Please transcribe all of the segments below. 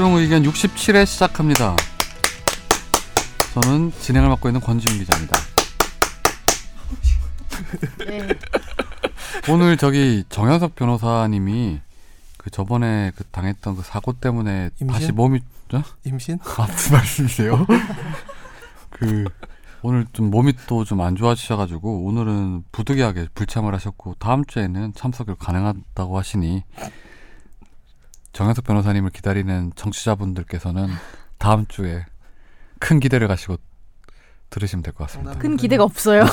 최종 의견 67회 시작합니다. 저는 진행을 맡고 있는 권지훈 기자입니다. 네. 오늘 저기 정현석 변호사님이 그 저번에 그 당했던 그 사고 때문에 임신? 다시 몸이 어? 임신? 아, 무슨 말씀이세요? 그 오늘 좀 몸이 또 좀 안 좋아지셔가지고 오늘은 부득이하게 불참을 하셨고 다음 주에는 참석을 가능하다고 하시니 정현석 변호사님을 기다리는 청취자분들께서는 다음 주에 큰 기대를 가시고 들으시면 될 것 같습니다. 큰 기대가 없어요.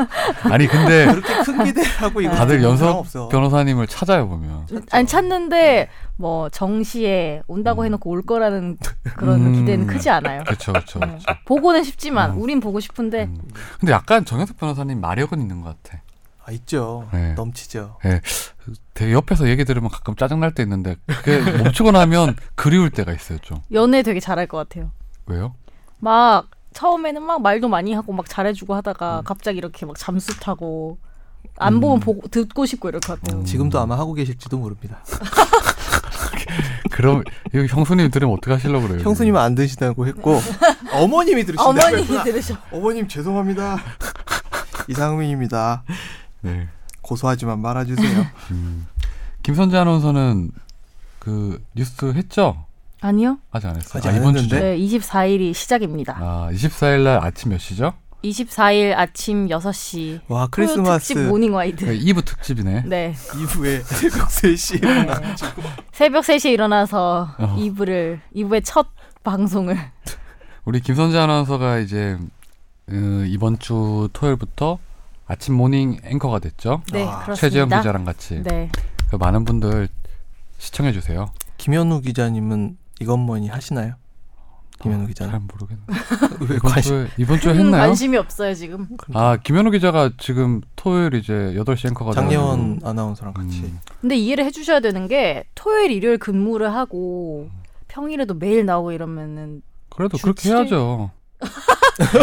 아니 근데 그렇게 큰 기대하고 이거 다들 연석. 변호사님을 찾아요 보면 아니 찾는데 뭐 정시에 온다고 해놓고 올 거라는 그런 음. 기대는 크지 않아요. 그렇죠 그렇죠 네. 그렇죠. 보고는 싶지만 음. 우린 보고 싶은데 음. 근데 약간 정현석 변호사님 마력은 있는 것 같아. 아 있죠. 네. 넘치죠. 되게 옆에서 얘기 들으면 가끔 짜증 날 때 있는데 그게 멈추고 나면 그리울 때가 있어요 좀. 연애 되게 잘할 것 같아요. 왜요? 막 처음에는 막 말도 많이 하고 막 잘해주고 음. 하다가 갑자기 이렇게 막 잠수 타고 안 보면 보고 듣고 싶고 이럴 것 같아요. 음. 지금도 아마 하고 계실지도 모릅니다. 그럼 이거 형수님 들으면 어떻게 하시려고 그래요? 형수님은 안 드시다고 했고 어머님이 들으신다고 어머님이. 들으셔. 어머님 죄송합니다. 이상민입니다. 네. 고소하지만 말아주세요. 음. 김선재 아나운서는 그 뉴스 했죠? 아니요. 아직 안 했어요. 아직 아, 안 이번 했는데? 네, 24일이 시작입니다. 아, 24일 날 아침 몇 시죠? 24일 아침 6시. 와 크리스마스 특집 모닝 와이드. 그 2부 특집이네. 네. 이후에 새벽 3시에 일어나가지고 새벽 3시에 일어나서 어. 2부를 2부의 첫 방송을 우리 김선재 아나운서가 이제 어, 이번 주 토요일부터 아침 morning 앵커가 됐죠. 네, 아, 그렇습니다. 최재형 기자랑 같이. 네. 그 많은 분들 시청해 주세요. 김현우 기자님은 이건 뭐니 하시나요? 김현우 기자는 잘 모르겠네. 왜 이번 관심? 주에 이번 주에 큰 했나요? 관심이 없어요, 지금. 아 김현우 기자가 지금 토요일 이제 8시 앵커가 장예원. 아나운서랑 같이 음, 근데 이해를 해 주셔야 되는 게 토요일, 일요일 근무를 하고 평일에도 매일 나오고 이러면은 그래도 주 그렇게? 해야죠.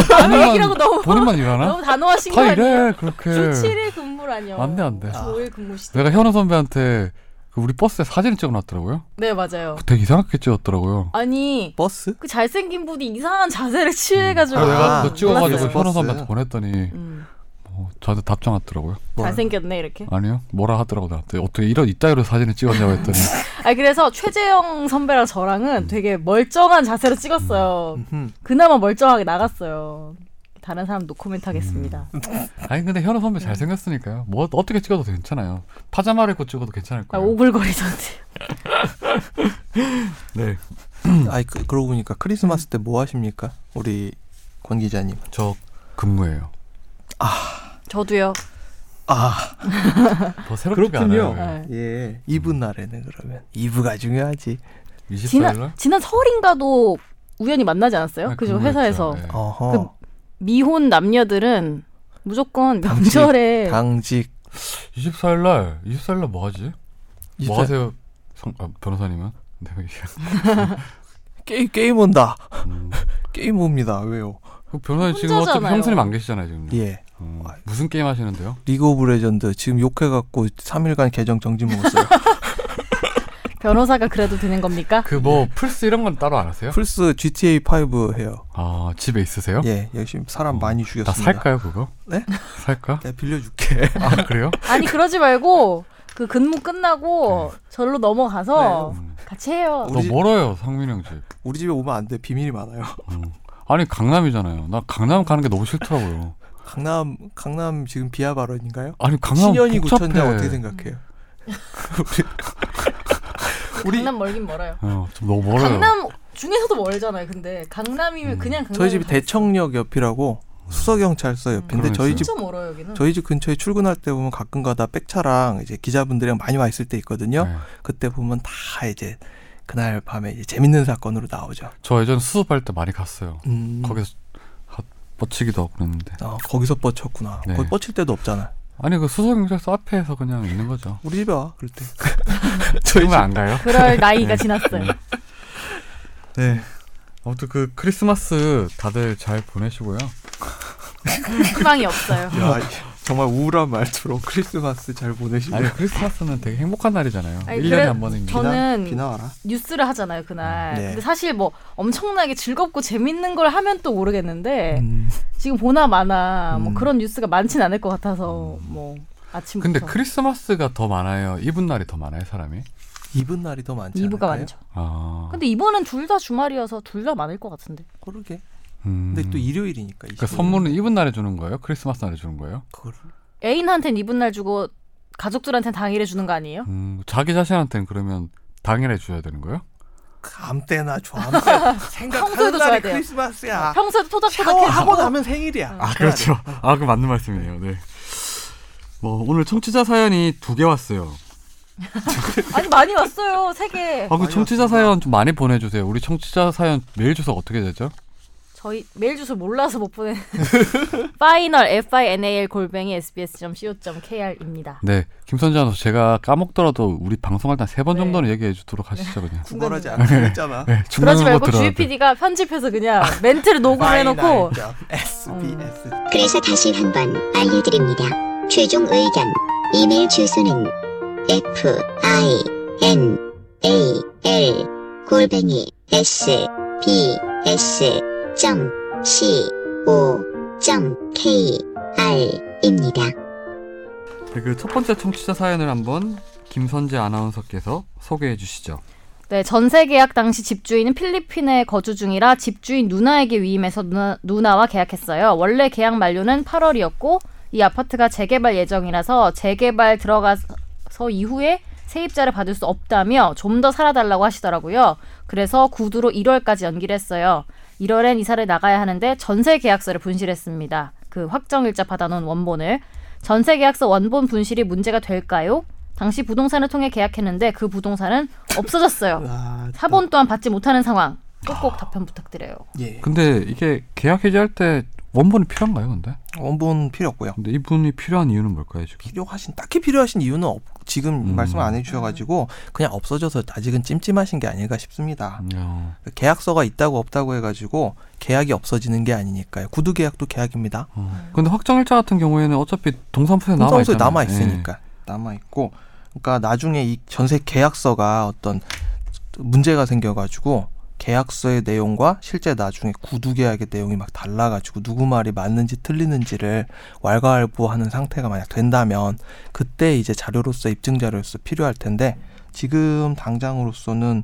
남의 얘기라고 너무 본인만 일하나? 너무 단호하신 거다 아니에요? 이래 그렇게. 주 7일 근무라뇨. 안 돼, 안 돼. 주 5일 근무 시대. 내가 현우 선배한테 그 우리 버스에 사진을 찍어놨더라고요. 네, 맞아요. 되게 이상하게 찍었더라고요. 아니 버스? 그 잘생긴 분이 이상한 자세를 취해가지고 그래서 내가 아, 찍어가지고. 현우. 선배한테 보냈더니 음, 뭐 저한테 답장 왔더라고요. 잘생겼네 이렇게. 아니요, 뭐라 하더라고 나한테 어떻게 이런 이따위로 사진을 찍었냐고 했더니 아 그래서 최재형 선배랑 음. 저랑은 되게 멀쩡한 자세로 찍었어요. 음흠. 그나마 멀쩡하게 나갔어요. 다른 사람 노코멘트 하겠습니다. 음. 아니 근데 현우 선배 잘생겼으니까요. 뭐 어떻게 찍어도 괜찮아요. 파자마를 입고 찍어도 괜찮을 아, 거예요. 오글거리던데. 네, 아이 그, 그러고 보니까 크리스마스 때 뭐 하십니까? 우리 권 기자님. 저 근무예요. 저도요. 아 더 새롭지가 그렇군요. 않아요. 네. 예. 2부 날에는 그러면 2부가 중요하지. 24일 지난 날? 지난 설인가도 우연히 만나지 않았어요? 네, 그죠. 회사에서 네. 어허. 미혼 남녀들은 무조건 당직, 명절에 당직 24일 날, 24일 날 뭐 하지? 뭐24 하세요, 성, 아, 변호사님은? 네, 게임 게임 온다. 음. 게임 옵니다. 왜요? 그 변호사님 지금 어차피. 형수님 안 계시잖아요 지금. 예. 음, 무슨 게임 하시는데요? 리그 오브 레전드 지금 욕해갖고 3일간 계정 정지 먹었어요. 변호사가 그래도 되는 겁니까? 그 뭐 플스 이런 건 따로 안 하세요? 플스 GTA 5 해요. 아 집에 있으세요? 예, 열심히 사람 어, 많이 나 죽였습니다. 살까요 그거? 네? 살까? 내가 빌려줄게. 아 그래요? 아니 그러지 말고 그 근무 끝나고 절로 넘어가서 음. 같이 해요. 너 우리 집- 멀어요 상민 형 집. 우리 집에 오면 안 돼. 비밀이 많아요. 음. 아니 강남이잖아요. 나 강남 가는 게 너무 싫더라고요. 강남 강남 지금 비하 발언인가요? 아니 강남 신현이. 구천장 어떻게 생각해요? 우리- 강남 멀긴 멀어요. 어, 좀 너무 멀어요. 강남 중에서도 멀잖아요. 근데 강남이면 음. 그냥 강남. 저희 집이 대청역 옆이라고 수서경찰서 옆인데 그러면 저희 집 진짜 멀어요 여기는. 저희 집 근처에 출근할 때 보면 가끔가다 백차랑 이제 기자분들이랑 많이 와 있을 때 있거든요. 네. 그때 보면 다 이제 그날 밤에 이제 재밌는 사건으로 나오죠. 저 예전 수습할 때 많이 갔어요. 음. 거기서 하- 뻗치기도 하고 그랬는데. 어, 거기서 뻗쳤구나. 네. 거기 뻗칠 때도 없잖아. 아니 그 수소경찰서 앞에서 그냥 있는 거죠. 우리 집에 와 그럴 때. 저희 지금은 집. 안 가요? 그럴 나이가 네. 지났어요. 네. 네. 아무튼 그 크리스마스 다들 잘 보내시고요. 희망이 없어요. 야, 정말 우울한 말투로 크리스마스 잘 보내시고 아니 크리스마스는 되게 행복한 날이잖아요. 아니, 1년에 그래- 한 번은 저- 저는 비 나와라. 뉴스를 하잖아요 그날. 네. 근데 사실 뭐 엄청나게 즐겁고 재밌는 걸 하면 또 모르겠는데 음, 지금 보나 마나 뭐 음. 그런 뉴스가 많진 않을 것 같아서 뭐 아침부터. 근데 크리스마스가 더 많아요. 이분 날이 더 많아요, 사람이. 이분 날이 더 많지 이브가 않을까요? 많죠. 아. 근데 이번은 둘다 주말이어서 둘 다 많을 것 같은데. 그러게. 음. 근데 또 일요일이니까. 그러니까 25일. 선물은 이분 날에 주는 거예요? 크리스마스 날에 주는 거예요? 그걸 애인한테는 이분 날 주고 가족들한테는 당일에 주는 거 아니에요? 음, 자기 자신한테는 그러면 당일에 줘야 되는 거예요? 아무 때나 줘. 아무. 생각하는 평소에도 줘야 날이 돼요. 크리스마스야. 평소에도 토닥토닥 샤워하고 해주고. 나면 생일이야. 아 그렇죠. 아 그 맞는 말씀이네요. 네. 뭐 오늘 청취자 사연이 두 개 왔어요. 아니 많이 왔어요 세 개. 아 그 청취자. 사연 좀 많이 보내주세요. 우리 청취자 사연 메일 주소 어떻게 되죠? 저희 메일 주소 몰라서 못 보내. final f i n a l 골뱅이 s b s c o k r 입니다. 네, 김선재 아나운서 제가 까먹더라도 우리 방송할 때 세번 네. 정도는 얘기해 주도록 하시죠 그냥. 구걸하지 중간- 않기로 했잖아. 네, 그러지 말고 뭐 주희. PD가 편집해서 그냥 멘트를 녹음해놓고 SBS. 그래서 다시 한번 알려드립니다. 최종 의견 이메일 주소는 f i n a l 골뱅이 s b s 점 c o 점 k r 입니다. 네, 그첫 번째 청취자 사연을 한번 김선재 아나운서께서 소개해 주시죠. 네, 전세 계약 당시 집주인은 필리핀에 거주 중이라 집주인 누나에게 위임해서 누나, 누나와 계약했어요. 원래 계약 만료는 8월이었고 이 아파트가 재개발 예정이라서 재개발 들어가서 이후에 세입자를 받을 수 없다며 좀 더 살아달라고 하시더라고요. 그래서 구두로 1월까지 연기를 했어요. 1월엔 이사를 나가야 하는데 전세 계약서를 분실했습니다. 그 확정일자 받아놓은 원본을 전세 계약서 원본 분실이 문제가 될까요? 당시 부동산을 통해 계약했는데 그 부동산은 없어졌어요. 아, 사본 또한 받지 못하는 상황. 꼭꼭 답변 부탁드려요. 예. 근데 이게 계약 해지할 때 원본이 필요한가요, 근데? 원본 필요 없고요. 근데 이분이 필요한 이유는 뭘까요, 지금? 필요하신 딱히 필요하신 이유는 없, 지금 음. 말씀 안 해주셔가지고 그냥 없어져서 아직은 찜찜하신 게 아닐까 싶습니다. 어, 계약서가 있다고 없다고 해가지고 계약이 없어지는 게 아니니까요. 구두 계약도 계약입니다. 어. 근데 확정일자 같은 경우에는 어차피 동사무소에 남아 있잖아요. 남아 있으니까 남아 있고, 그러니까 나중에 이 전세 계약서가 어떤 문제가 생겨가지고 계약서의 내용과 실제 나중에 구두 계약의 내용이 막 달라가지고 누구 말이 맞는지 틀리는지를 왈가왈부하는 상태가 만약 된다면 그때 이제 자료로서 입증 자료로서 필요할 텐데 지금 당장으로서는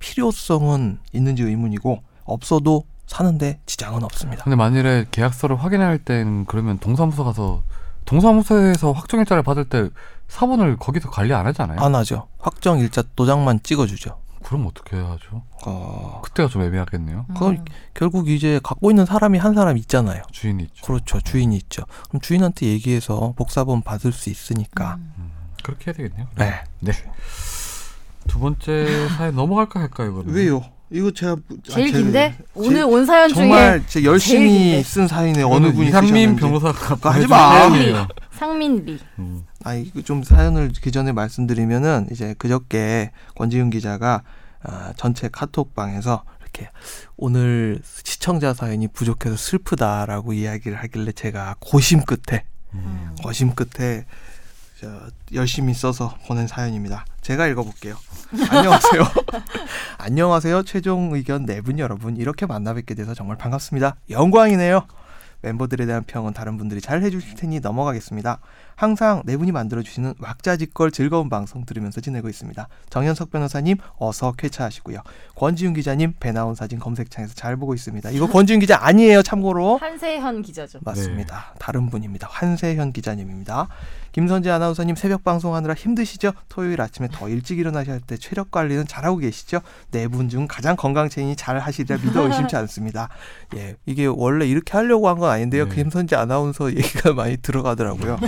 필요성은 있는지 의문이고 없어도 사는데 지장은 없습니다. 근데 만일에 계약서를 확인할 때는 그러면 동사무소 가서 동사무소에서 확정일자를 받을 때 사본을 거기서 관리 안 하잖아요. 안 하죠. 확정 일자 도장만 찍어주죠. 그럼 어떻게 하죠? 어, 그때가 좀 애매하겠네요. 그건 결국 이제 갖고 있는 사람이 한 사람 있잖아요. 주인이 있죠. 그렇죠. 주인이 있죠. 그럼 주인한테 얘기해서 복사본 받을 수 있으니까. 그렇게 해야 되겠네요. 네. 네. 두 번째 사연 넘어갈까 할까요, 이거는? 이거 제가 제일 긴데 오늘 온 사연 중에 정말 제 제일 열심히. 쓴 사연에 어느 분이 쓰셨는지. 변호사가 하지 마. 상민리. 음. 아 이거 좀 사연을 그 전에 말씀드리면은 이제 그저께 권지윤 기자가 아, 전체 카톡방에서 이렇게 오늘 시청자 사연이 부족해서 슬프다라고 이야기를 하길래 제가 고심 끝에 음. 거심 끝에 저, 열심히 써서 보낸 사연입니다. 제가 읽어볼게요. 안녕하세요. 안녕하세요. 최종 의견 네 분 여러분. 이렇게 만나 뵙게 돼서 정말 반갑습니다. 영광이네요. 멤버들에 대한 평은 다른 분들이 잘 해주실 테니 넘어가겠습니다. 항상 네 분이 만들어주시는 왁자지껄 즐거운 방송 들으면서 지내고 있습니다. 정현석 변호사님 어서 쾌차하시고요. 권지윤 기자님 배 나온 사진 검색창에서 잘 보고 있습니다. 이거 권지윤 기자 아니에요 참고로. 한세현 기자죠. 맞습니다. 다른 분입니다. 한세현 기자님입니다. 김선재 아나운서님 새벽 방송하느라 힘드시죠? 토요일 아침에 더 일찍 일어나셔야 할 때 체력 관리는 잘하고 계시죠? 네 분 중 가장 건강체인이 잘 하시리라 믿어 의심치 않습니다. 예, 이게 원래 이렇게 하려고 한 건 아닌데요. 네. 김선재 아나운서 얘기가 많이 들어가더라고요.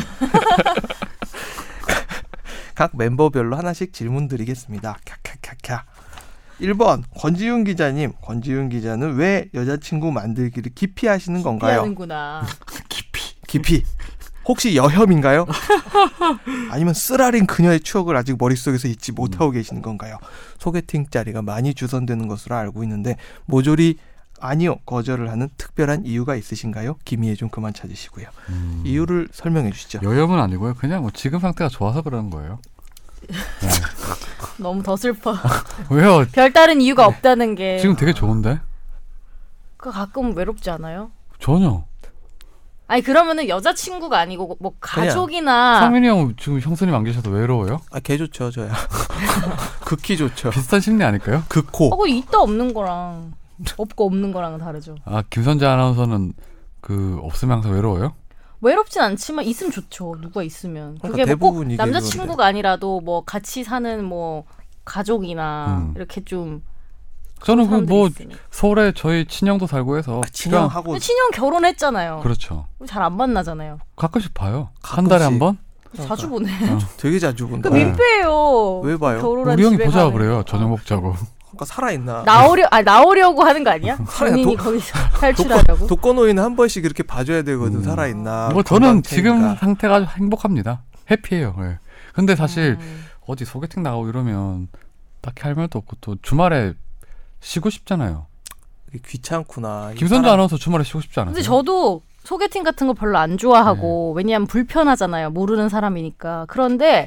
각 멤버별로 하나씩 질문 드리겠습니다. 캬캬캬캬. 1번 권지윤 기자님, 권지윤 기자는 왜 여자친구 만들기를 깊이 하시는 건가요? 하는구나. 깊이. 깊이 혹시 여혐인가요? 아니면 쓰라린 그녀의 추억을 아직 머릿속에서 잊지 못하고 계시는 건가요? 소개팅 자리가 많이 주선되는 것으로 알고 있는데 모조리 아니요 거절을 하는 특별한 이유가 있으신가요? 기미에 좀 그만 찾으시고요. 음. 이유를 설명해 주시죠. 여염은 아니고요. 그냥 뭐 지금 상태가 좋아서 그러는 거예요. 네. 너무 더 슬퍼. 왜요? 별다른 이유가 없다는 게. 지금 되게 좋은데? 그 가끔 외롭지 않아요? 전혀. 아니 그러면은 여자친구가 아니고 뭐 가족이나 상민이 형 지금 형수님 안 계셔도 외로워요? 아, 개 좋죠, 저야. 극히 좋죠. 비슷한 심리 아닐까요? 극호. 어, 그 있다 없는 거랑 없고 없는 거랑은 다르죠. 아 김선재 아나운서는 그 없으면 항상 외로워요? 외롭진 않지만 있으면 좋죠. 누가 있으면. 그러니까 그게 뭐꼭 대부분 이게 남자친구가 아니라도 뭐 같이 사는 뭐 가족이나 음. 이렇게 좀 저는 그 뭐. 서울에 저희 친형도 살고 해서 아, 친형하고 친형 결혼했잖아요. 그렇죠. 잘 안 만나잖아요. 가끔씩 봐요. 한 달에 한 번? 자주 보네. 되게 자주 본다. 그 네. 민폐예요. 왜 봐요? 우리 형이 가는 그래요. 거. 저녁 먹자고. 그러니까 살아있나? 나오려 아 나오려고 하는 거 아니야? 본인이 도- 거기서 탈출하려고. 독거노인은 한 번씩 이렇게 봐줘야 되거든 음. 살아있나. 뭐 저는 지금. 상태가 아주 행복합니다. 해피해요. 예. 근데 사실 음. 어디 소개팅 나가고 이러면 딱히 할 말도 없고 또 주말에 쉬고 싶잖아요. 귀찮구나. 이 김선재 사람- 아나운서 주말에 쉬고 싶지 않아요? 근데 저도 소개팅 같은 거 별로 안 네. 좋아하고 왜냐하면 불편하잖아요. 모르는 사람이니까. 그런데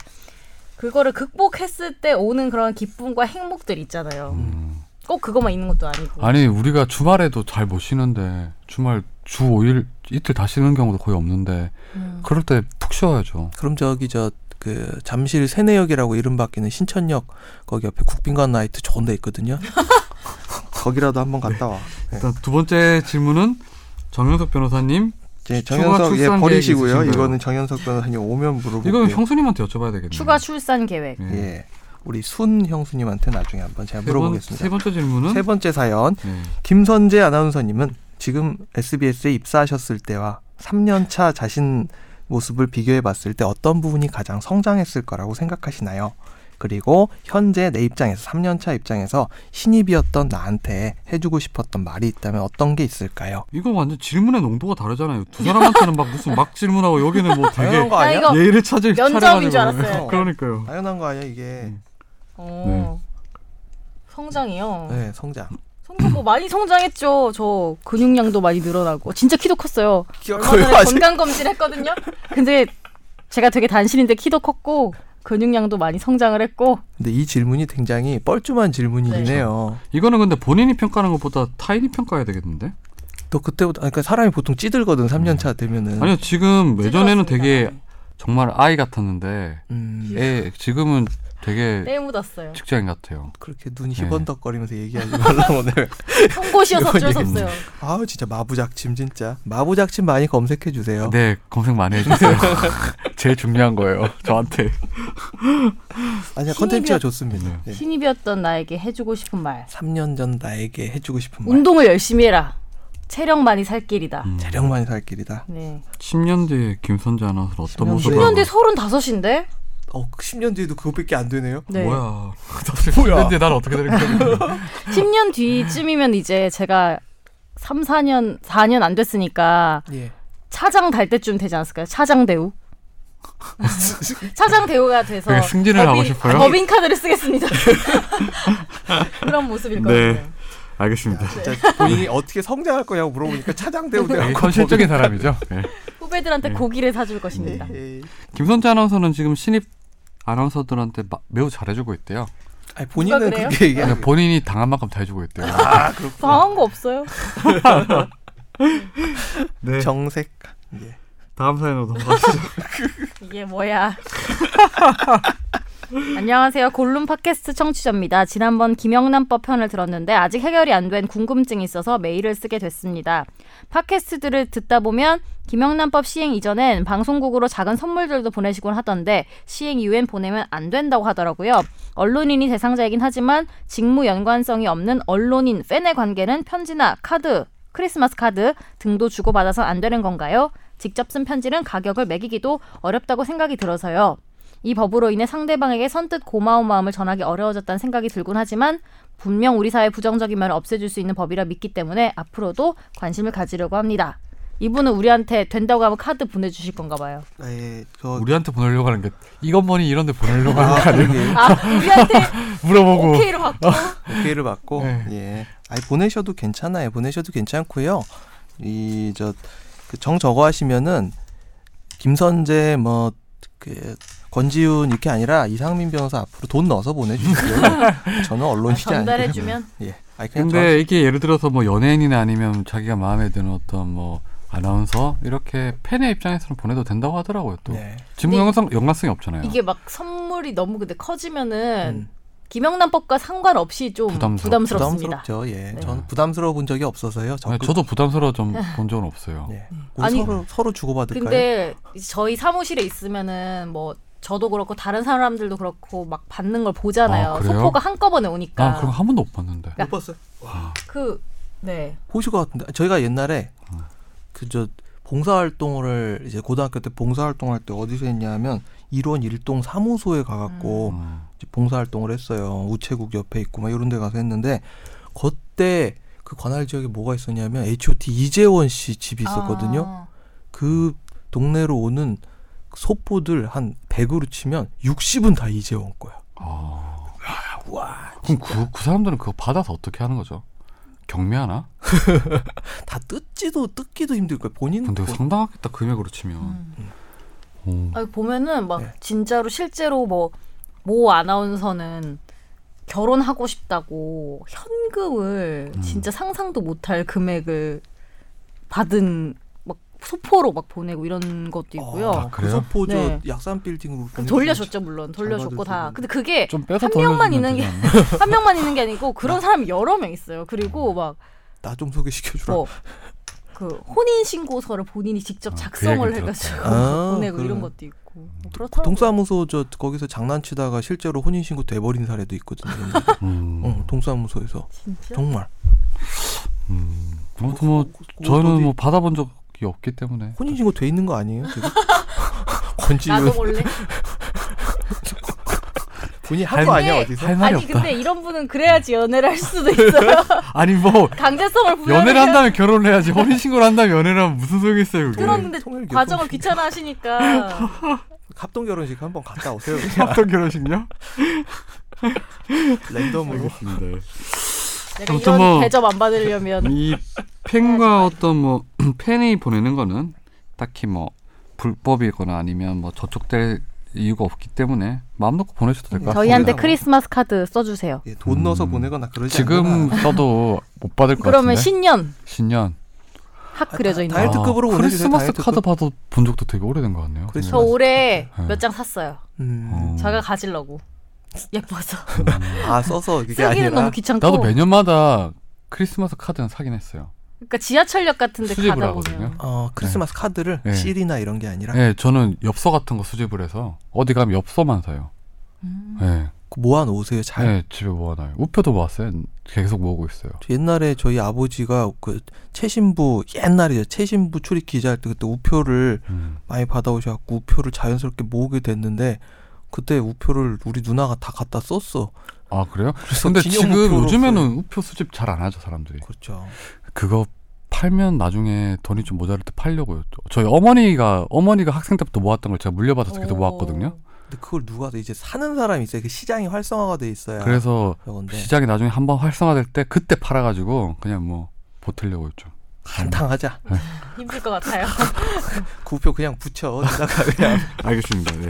그거를 극복했을 때 오는 그런 기쁨과 행복들 있잖아요. 음. 꼭 그것만 있는 것도 아니고. 아니 우리가 주말에도 잘 못 쉬는데 주말 주 5일 이틀 다 쉬는 경우도 거의 없는데 음. 그럴 때 푹 쉬어야죠. 그럼 저기 저그 잠실 세내역이라고 이름 바뀌는 신천역 거기 옆에 국빈관 나이트 좋은 데 있거든요. 거기라도 한번 갔다 와. 네. 일단 두 번째 질문은 정영석 변호사님 추가 정현석 예 출산 버리시고요. 이거는 정현석 변호사님 오면 물어볼게요. 이건 형수님한테 여쭤봐야 되겠네요. 추가 출산 계획. 예. 예. 우리 순 형수님한테 나중에 한번 제가 세, 번, 물어보겠습니다. 세 번째 질문은 세 번째 사연 네. 김선재 아나운서님은 지금 SBS에 입사하셨을 때와 3년 차 자신 모습을 비교해 봤을 때 어떤 부분이 가장 성장했을 거라고 생각하시나요? 그리고 현재 내 입장에서 3년 차 입장에서 신입이었던 나한테 해주고 싶었던 말이 있다면 어떤 게 있을까요? 이거 완전 질문의 농도가 다르잖아요. 두 사람한테는 막 무슨 막 질문하고 여기는 뭐 되게? 이거 예의를 찾을 면접인 줄. 알았어요. 그러니까요. 당연한 거 아니야 이게? 어. 성장이요. 네 성장. 성장 뭐 많이 성장했죠. 저 근육량도 많이 늘어나고 진짜 키도 컸어요. 얼마 전에. 건강 검진 했거든요. 근데 제가 되게 단신인데 키도 컸고 근육량도 많이 성장을 했고 근데 이 질문이 굉장히 뻘쭘한 질문이긴 네. 해요. 이거는 근데 본인이 평가하는 것보다 타인이 평가해야 되겠는데? 또 그때부터 그러니까 사람이 보통 찌들거든 3년 차 되면은. 아니요 지금 예전에는 되게 찌들었습니다. 정말 아이 같았는데 음, 애 지금은 되게 때 묻었어요. 직장인 같아요. 그렇게 눈 네. 희번덕거리면서 얘기하지 말라고 내가. 홍보시여서 어쩔 수 없어요. 아우 진짜 마부작침 진짜. 마부작침 많이 검색해 주세요. 네 검색 많이 해주세요. 제일 중요한 거예요 저한테. 아니야 컨텐츠가 좋습니다. 네. 신입이었던 나에게 해주고 싶은 말. 3년 전 나에게 해주고 싶은 말. 운동을 열심히 해라. 체력 많이 살 길이다. 음. 재력만이 살 길이다. 네. 10년 뒤에 김선재 아나운서 어떤 10년 모습으로? 10년 뒤 서른다섯인데? 어 10년 뒤에도 그거밖에 안 되네요. 네. 뭐야? 10년 뒤에 난 어떻게 되는 거야? 10년 뒤쯤이면 이제 제가 3, 4년, 4년 안 됐으니까 예. 차장 달 때쯤 되지 않았을까요? 차장 대우? 차장 대우가 돼서 승진을 하고 싶어요? 법인 카드를 쓰겠습니다. 그런 모습일 거예요. 네. 알겠습니다. 진짜 본인이 어떻게 성장할 거냐고 물어보니까 차장 대우 되게 내가 현실적인 사람이죠. 네. 후배들한테 네. 고기를 사줄 것입니다. 예, 예. 김선재 아나운서는 지금 신입 아나운서들한테 마- 매우 잘해주고 있대요. 아니 본인은? 그렇게 얘기하는 그냥 본인이 당한 만큼 다 해주고 있대요. 아 그렇구나. 당한 거 없어요. 네. 정색. 예. 다음 사연으로 넘어가시죠. 이게 뭐야? 안녕하세요. 골룸 팟캐스트 청취자입니다. 지난번 김영란법 편을 들었는데 아직 해결이 안 된 궁금증이 있어서 메일을 쓰게 됐습니다. 팟캐스트들을 듣다 보면 김영란법 시행 이전엔 방송국으로 작은 선물들도 보내시곤 하던데 시행 이후엔 보내면 안 된다고 하더라고요. 언론인이 대상자이긴 하지만 직무 연관성이 없는 언론인 팬의 관계는 편지나 카드, 크리스마스 카드 등도 주고받아서 안 되는 건가요? 직접 쓴 편지는 가격을 매기기도 어렵다고 생각이 들어서요. 이 법으로 인해 상대방에게 선뜻 고마운 마음을 전하기 어려워졌다는 생각이 들곤 하지만 분명 우리 사회 부정적인 면을 없애줄 수 있는 법이라 믿기 때문에 앞으로도 관심을 가지려고 합니다. 이분은 우리한테 된다고 하면 카드 보내주실 건가 봐요. 예, 저 우리한테 보내려고 하는 게 이것머니 이런 데 보내려고 하는 거 아, 아니에요? 그러게. 아 우리한테 물어보고. 오케이로 받고 오케이를 받고 네. 예. 아니 보내셔도 괜찮아요. 보내셔도 괜찮고요. 이저그정 적어 하시면은 김선재 뭐그 권지훈 이렇게 아니라 이상민 변호사 앞으로 돈 넣어서 보내주시고요. 저는 아, 언론인이 아니고 전달해주면 예. 아니 근데 이게 예를 들어서 뭐 연예인이나 아니면 자기가 마음에 드는 어떤 뭐 아나운서 이렇게 팬의 입장에서는 보내도 된다고 하더라고요. 또 네. 근데 연관 연관성이 없잖아요. 이게 막 선물이 너무 근데 커지면은 음, 김영란법과 상관없이 좀 부담스럽- 부담스럽습니다. 부담스럽죠. 예. 네. 저는 부담스러워 본 적이 없어서요. 아니, 적극- 저도 부담스러워 좀 본 적은 없어요. 예. 우리 아니, 서로 서로 주고받을까요? 근데 저희 사무실에 있으면은 뭐 저도 그렇고 다른 사람들도 그렇고 막 받는 걸 보잖아요. 아? 소포가 한꺼번에 오니까. 아, 그럼 한 번도 못 봤는데. 그러니까 못 봤어요. 그 네. 보실 것 같은데 저희가 옛날에 그저 봉사활동을 이제 고등학교 때 봉사활동할 때 어디서 했냐면 일원 일동 사무소에 가갖고 음. 이제 봉사활동을 했어요. 우체국 옆에 있고 막 이런 데 가서 했는데 그때 그 관할 지역에 뭐가 있었냐면 H.O.T 이재원 씨 집이 있었거든요. 아, 그 동네로 오는 소포들 한 100으로 치면 60은 다 이재원 거야. 아. 와, 그럼 그, 그 사람들은 그거 받아서 어떻게 하는 거죠? 경매하나? 다 뜯지도 뜯기도 힘들 거야. 본인 근데 상당하겠다 금액으로 치면. 음. 오. 아니, 보면은 막 네. 진짜로 실제로 뭐 모 아나운서는 결혼하고 싶다고 현금을 음. 진짜 상상도 못할 금액을 받은 막 소포로 막 보내고 이런 것도 있고요. 아, 그? 소포 저 네. 약산 빌딩으로 그럼 돌려줬죠 물론 돌려줬고 다. 수 근데 그게 한 명만 있는 게-? 한 명만 있는 게 아니고 그런 사람이 여러 명 있어요. 그리고 막 나 좀 소개시켜 주라. 뭐그 혼인 신고서를 본인이 직접 아, 그 작성을 얘기 해가지고 들었다. 아, 보내고 그래. 이런 것도 있고 뭐 그렇더라고요. 동사무소 저 거기서 장난치다가 실제로 혼인 신고 돼버린 사례도 있거든요. 음. 어, 동사무소에서 진짜 정말. 음. 아무튼 뭐 그- 저는 뭐 받아본 적 이 없기 때문에 혼인 신고 돼 있는 거 아니에요? 지금? 권지윤 나도 몰래. 본인 한거 할- 아니야 어디서? 할 말이 아니 없다. 근데 이런 분은 그래야지 연애를 할 수도 있어요. 아니 뭐 강제성을 부여를 연애를 한다면 결혼을 해야지 혼인 신고를 한다면 연애를 하면 무슨 소용이 있어요 그게. 통일 과정을 귀찮아 하시니까 합동 결혼식 한번 갔다 오세요. 합동 결혼식요? 랜덤으로. 알겠습니다. 내가 이런 뭐- 대접 안 받으려면 이 팬과 어떤 뭐 팬이 보내는 거는 딱히 뭐 불법이거나 아니면 뭐 저촉될 이유가 없기 때문에 마음 놓고 보내셔도 될 것 같습니다. 저희한테 뭐. 크리스마스 카드 써주세요. 예, 돈 음. 넣어서 보내거나 그러지 지금 않나. 써도 못 받을 것 그러면 같은데. 신년 신년. 학 그려져 있는 다이어트 거. 급으로 보내주세요, 크리스마스 다이어트 카드 급. 봐도 본 적도 되게 오래된 것 같네요. 크리스마스 저 올해 네. 몇 장 샀어요. 음. 어. 제가 가지려고 예뻐서 아 써서 그게 쓰기는 아니라 너무 귀찮고. 나도 매년마다 크리스마스 카드는 사긴 했어요. 그러니까 지하철역 같은 데 수집을 가다 하거든요. 보면 어, 크리스마스 카드를 네. CD나 이런 게 아니라 네, 저는 엽서 같은 거 수집을 해서 어디 가면 엽서만 사요. 음. 네, 모아 놓으세요. 잘. 네, 집에 모아 놔요. 우표도 모았어요. 계속 모으고 있어요. 저 옛날에 저희 아버지가 그 최신부 옛날이죠. 최신부 출입 기자 할 때 그때 우표를 음. 많이 받아오셔 갖고 우표를 자연스럽게 모으게 됐는데 그때 우표를 우리 누나가 다 갖다 썼어. 아 그래요? 근데 지금 요즘에는 우표 수집 잘 안 하죠 사람들이. 그렇죠. 그거 팔면 나중에 돈이 좀 모자랄 때 팔려고요. 저희 어머니가 어머니가 학생 때부터 모았던 걸 제가 물려받아서 계속 오. 모았거든요. 근데 그걸 누가 더 이제 사는 사람이 있어요. 그 시장이 활성화가 돼 있어야. 그래서 저건데 시장이 나중에 한번 활성화될 때 그때 팔아가지고 그냥 뭐 보틀려고 했죠. 한탕하자. 힘들 것 같아요. 그 우표 그냥 붙여. 그냥. 알겠습니다. 네.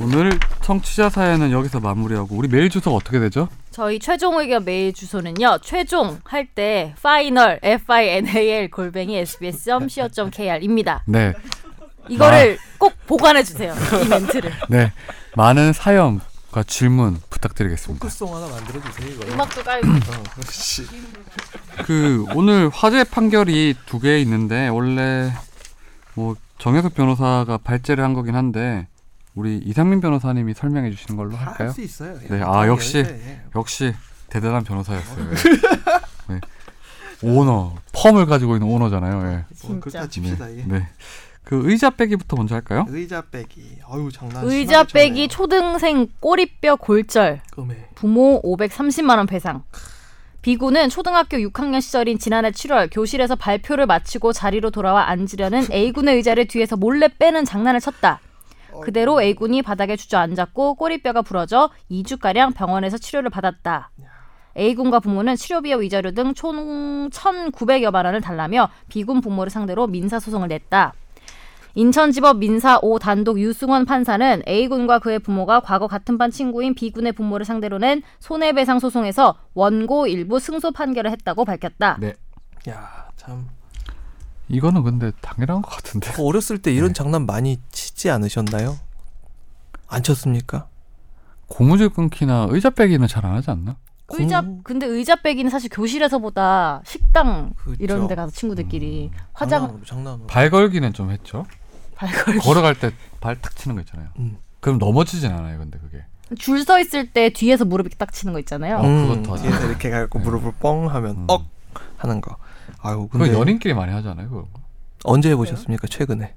오늘 청취자 사연은 여기서 마무리하고 우리 메일 주소가 어떻게 되죠? 저희 최종 의견 메일 주소는요. 최종 할때 final f i n a l 골뱅이 sbs.co.kr입니다. 네, 이거를 꼭 보관해 주세요. 이 멘트를. 네 많은 사연 과 질문 부탁드리겠습니다. 포크송 하나 만들어 주세요. 이거. 음악도 깔고. 어. 그 오늘 화재 판결이 두 개 있는데 원래 뭐 정혜석 변호사가 발제를 한 거긴 한데 우리 이상민 변호사님이 설명해 주시는 걸로 할까요? 할 수 있어요. 네, 아, 역시. 예. 역시 대단한 변호사였어요. 네. 네. 오너 펌을 가지고 있는 오너잖아요. 예. 뭐 그렇다 칩시다. 예. 네. 그 의자 빼기부터 먼저 할까요? 의자 빼기. 어유 장난. 의자 빼기. 초등생 꼬리뼈 골절. 끔해. 부모 530만 원 배상. 비구는 초등학교 6학년 시절인 지난해 7월 교실에서 발표를 마치고 자리로 돌아와 앉으려는 A군의 의자를 뒤에서 몰래 빼는 장난을 쳤다. 그대로 A군이 바닥에 주저앉았고 꼬리뼈가 부러져 2주가량 병원에서 치료를 받았다. A군과 부모는 치료비와 위자료 등 총 1,900여만 원을 달라며 B군 부모를 상대로 민사소송을 냈다. 인천지법 민사 5 단독 유승원 판사는 A군과 그의 부모가 과거 같은 반 친구인 B군의 부모를 상대로 낸 손해배상 소송에서 원고 일부 승소 판결을 했다고 밝혔다. 네. 야, 참 이거는 근데 당연한 것 같은데. 어렸을 때 이런 네. 장난 많이 치지 않으셨나요? 안 쳤습니까? 고무줄 끊기나 의자 빼기는 잘 안 하지 않나? 의자 공- 근데 의자 빼기는 사실 교실에서보다 식당 그쵸. 이런 데 가서 친구들끼리 음. 화장 장난으로, 장난으로. 발 걸기는 좀 했죠. 발걸 걸어갈 때 발 탁 치는 거 있잖아요. 음. 그럼 넘어지진 않아요, 근데 그게. 줄 서 있을 때 뒤에서 무릎 이렇게 딱 치는 거 있잖아요. 어, 그것도 하죠. 뒤에서 이렇게 가고 네. 무릎을 뻥 하면 음. 억 하는 거. 아유, 근데 연인끼리 많이 하잖아요, 그거. 언제 해보셨습니까? 최근에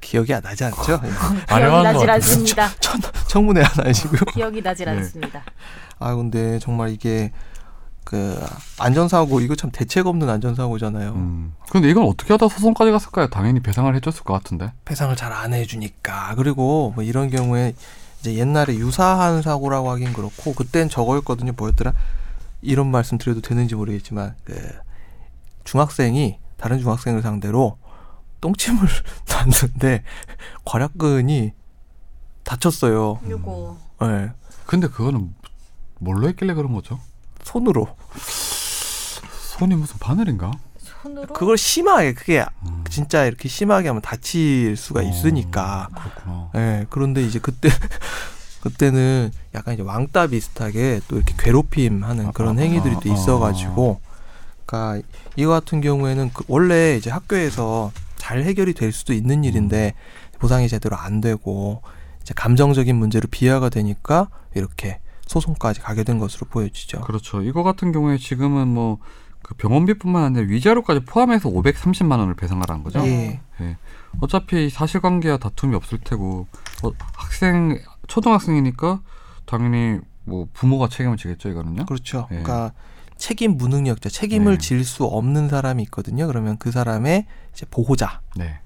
기억이 안 나지 않죠? 안 기억이 나질. 않습니다. 청, 청문회 안 하시고요. 기억이 나질 네. 않습니다. 아 근데 정말 이게 그 안전사고 이거 참 대책 없는 안전사고잖아요. 음. 근데 이건 어떻게 하다 소송까지 갔을까요? 당연히 배상을 해줬을 것 같은데. 배상을 잘 안 해주니까 그리고 뭐 이런 경우에 이제 옛날에 유사한 사고라고 하긴 그렇고 그땐 저거였거든요. 뭐였더라? 이런 말씀 드려도 되는지 모르겠지만 그 중학생이 다른 중학생을 상대로 똥침을 놨는데 괄약근이 다쳤어요. 요거 네. 근데 그거는 뭘로 했길래 그런 거죠? 손으로 손이 무슨 바늘인가? 손으로 그걸 심하게 그게 음. 진짜 이렇게 심하게 하면 다칠 수가 있으니까. 어, 그렇구나. 예, 그런데 이제 그때 그때는 약간 이제 왕따 비슷하게 또 이렇게 괴롭힘 하는 그런 아, 행위들이 아, 또 있어가지고, 그러니까 이거 같은 경우에는 그 원래 이제 학교에서 잘 해결이 될 수도 있는 일인데 보상이 제대로 안 되고 이제 감정적인 문제로 비하가 되니까 이렇게 소송까지 가게 된 것으로 보여지죠. 그렇죠. 이거 같은 경우에 지금은 뭐 그 병원비뿐만 아니라 위자료까지 포함해서 530만 원을 배상하라는 거죠. 예. 어차피 사실관계와 다툼이 없을 테고 어, 학생 초등학생이니까 당연히 뭐 부모가 책임을 지겠죠 이거는요. 그렇죠. 예. 그러니까 책임 무능력자, 책임을 네. 질수 없는 사람이 있거든요. 그러면 그 사람의 이제 보호자, 네.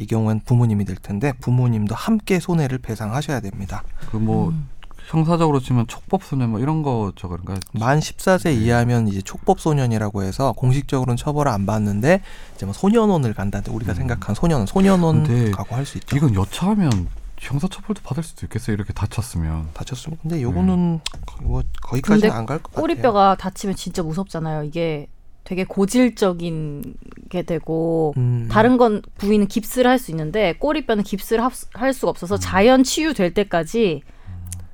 이 경우엔 부모님이 될 텐데 부모님도 함께 손해를 배상하셔야 됩니다. 그뭐 음. 형사적으로 치면 촉법 소년 뭐 이런 거저 그런가. 만 14세 네. 이하면 이제 촉법 소년이라고 해서 공식적으로는 처벌을 안 받는데 이제 뭐 소년원을 간다는데 우리가 음. 생각한 소년원 소년원 가고 할 수 있죠. 이건 여차하면 형사처벌도 받을 수도 있겠어요. 이렇게 다쳤으면. 다쳤으면 근데 요거는 뭐 거기까지는 안 갈 것 같아요. 꼬리뼈가 다치면 진짜 무섭잖아요. 이게 되게 고질적인 게 되고 음. 다른 건 부위는 깁스를 할 수 있는데 꼬리뼈는 깁스를 합- 할 수가 없어서 자연 치유될 때까지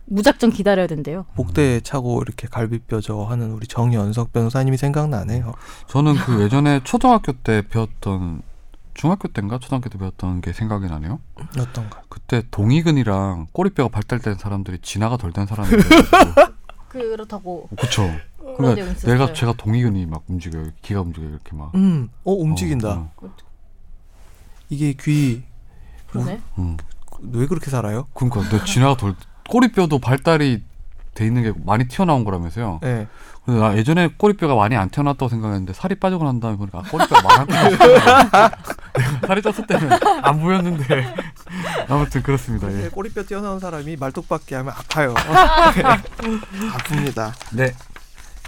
무작정 기다려야 된대요. 복대에 차고 이렇게 갈비뼈 저거 하는 우리 정연석 변호사님이 생각나네요. 저는 그 예전에 초등학교 때 배웠던 중학교 때인가 초등학교 때 배웠던 게 생각이 나네요. 어떤가? 그때 동의근이랑 꼬리뼈가 발달된 사람들이 진화가 덜 된 사람들. 그렇다고. 그런 그러니까. 내가 제가 동의근이 막 움직여요. 귀가 움직여요. 이렇게 막. 음, 어 움직인다. 어, 이게 귀왜 그러네. 어, 응. 그렇게 살아요? 그러니까 내 진화가 덜 꼬리뼈도 발달이 돼 있는 게 많이 튀어나온 거라면서요. 네. 근데 나 예전에 꼬리뼈가 많이 안 튀어나왔다고 생각했는데 살이 빠지고 난 다음에 보니까 아, 꼬리뼈가 많았구나. 살이 쪘을 때는 안 보였는데 아무튼 그렇습니다. 네, 예. 꼬리뼈 튀어나온 사람이 말뚝박기 하면 아파요. 아픕니다. 네.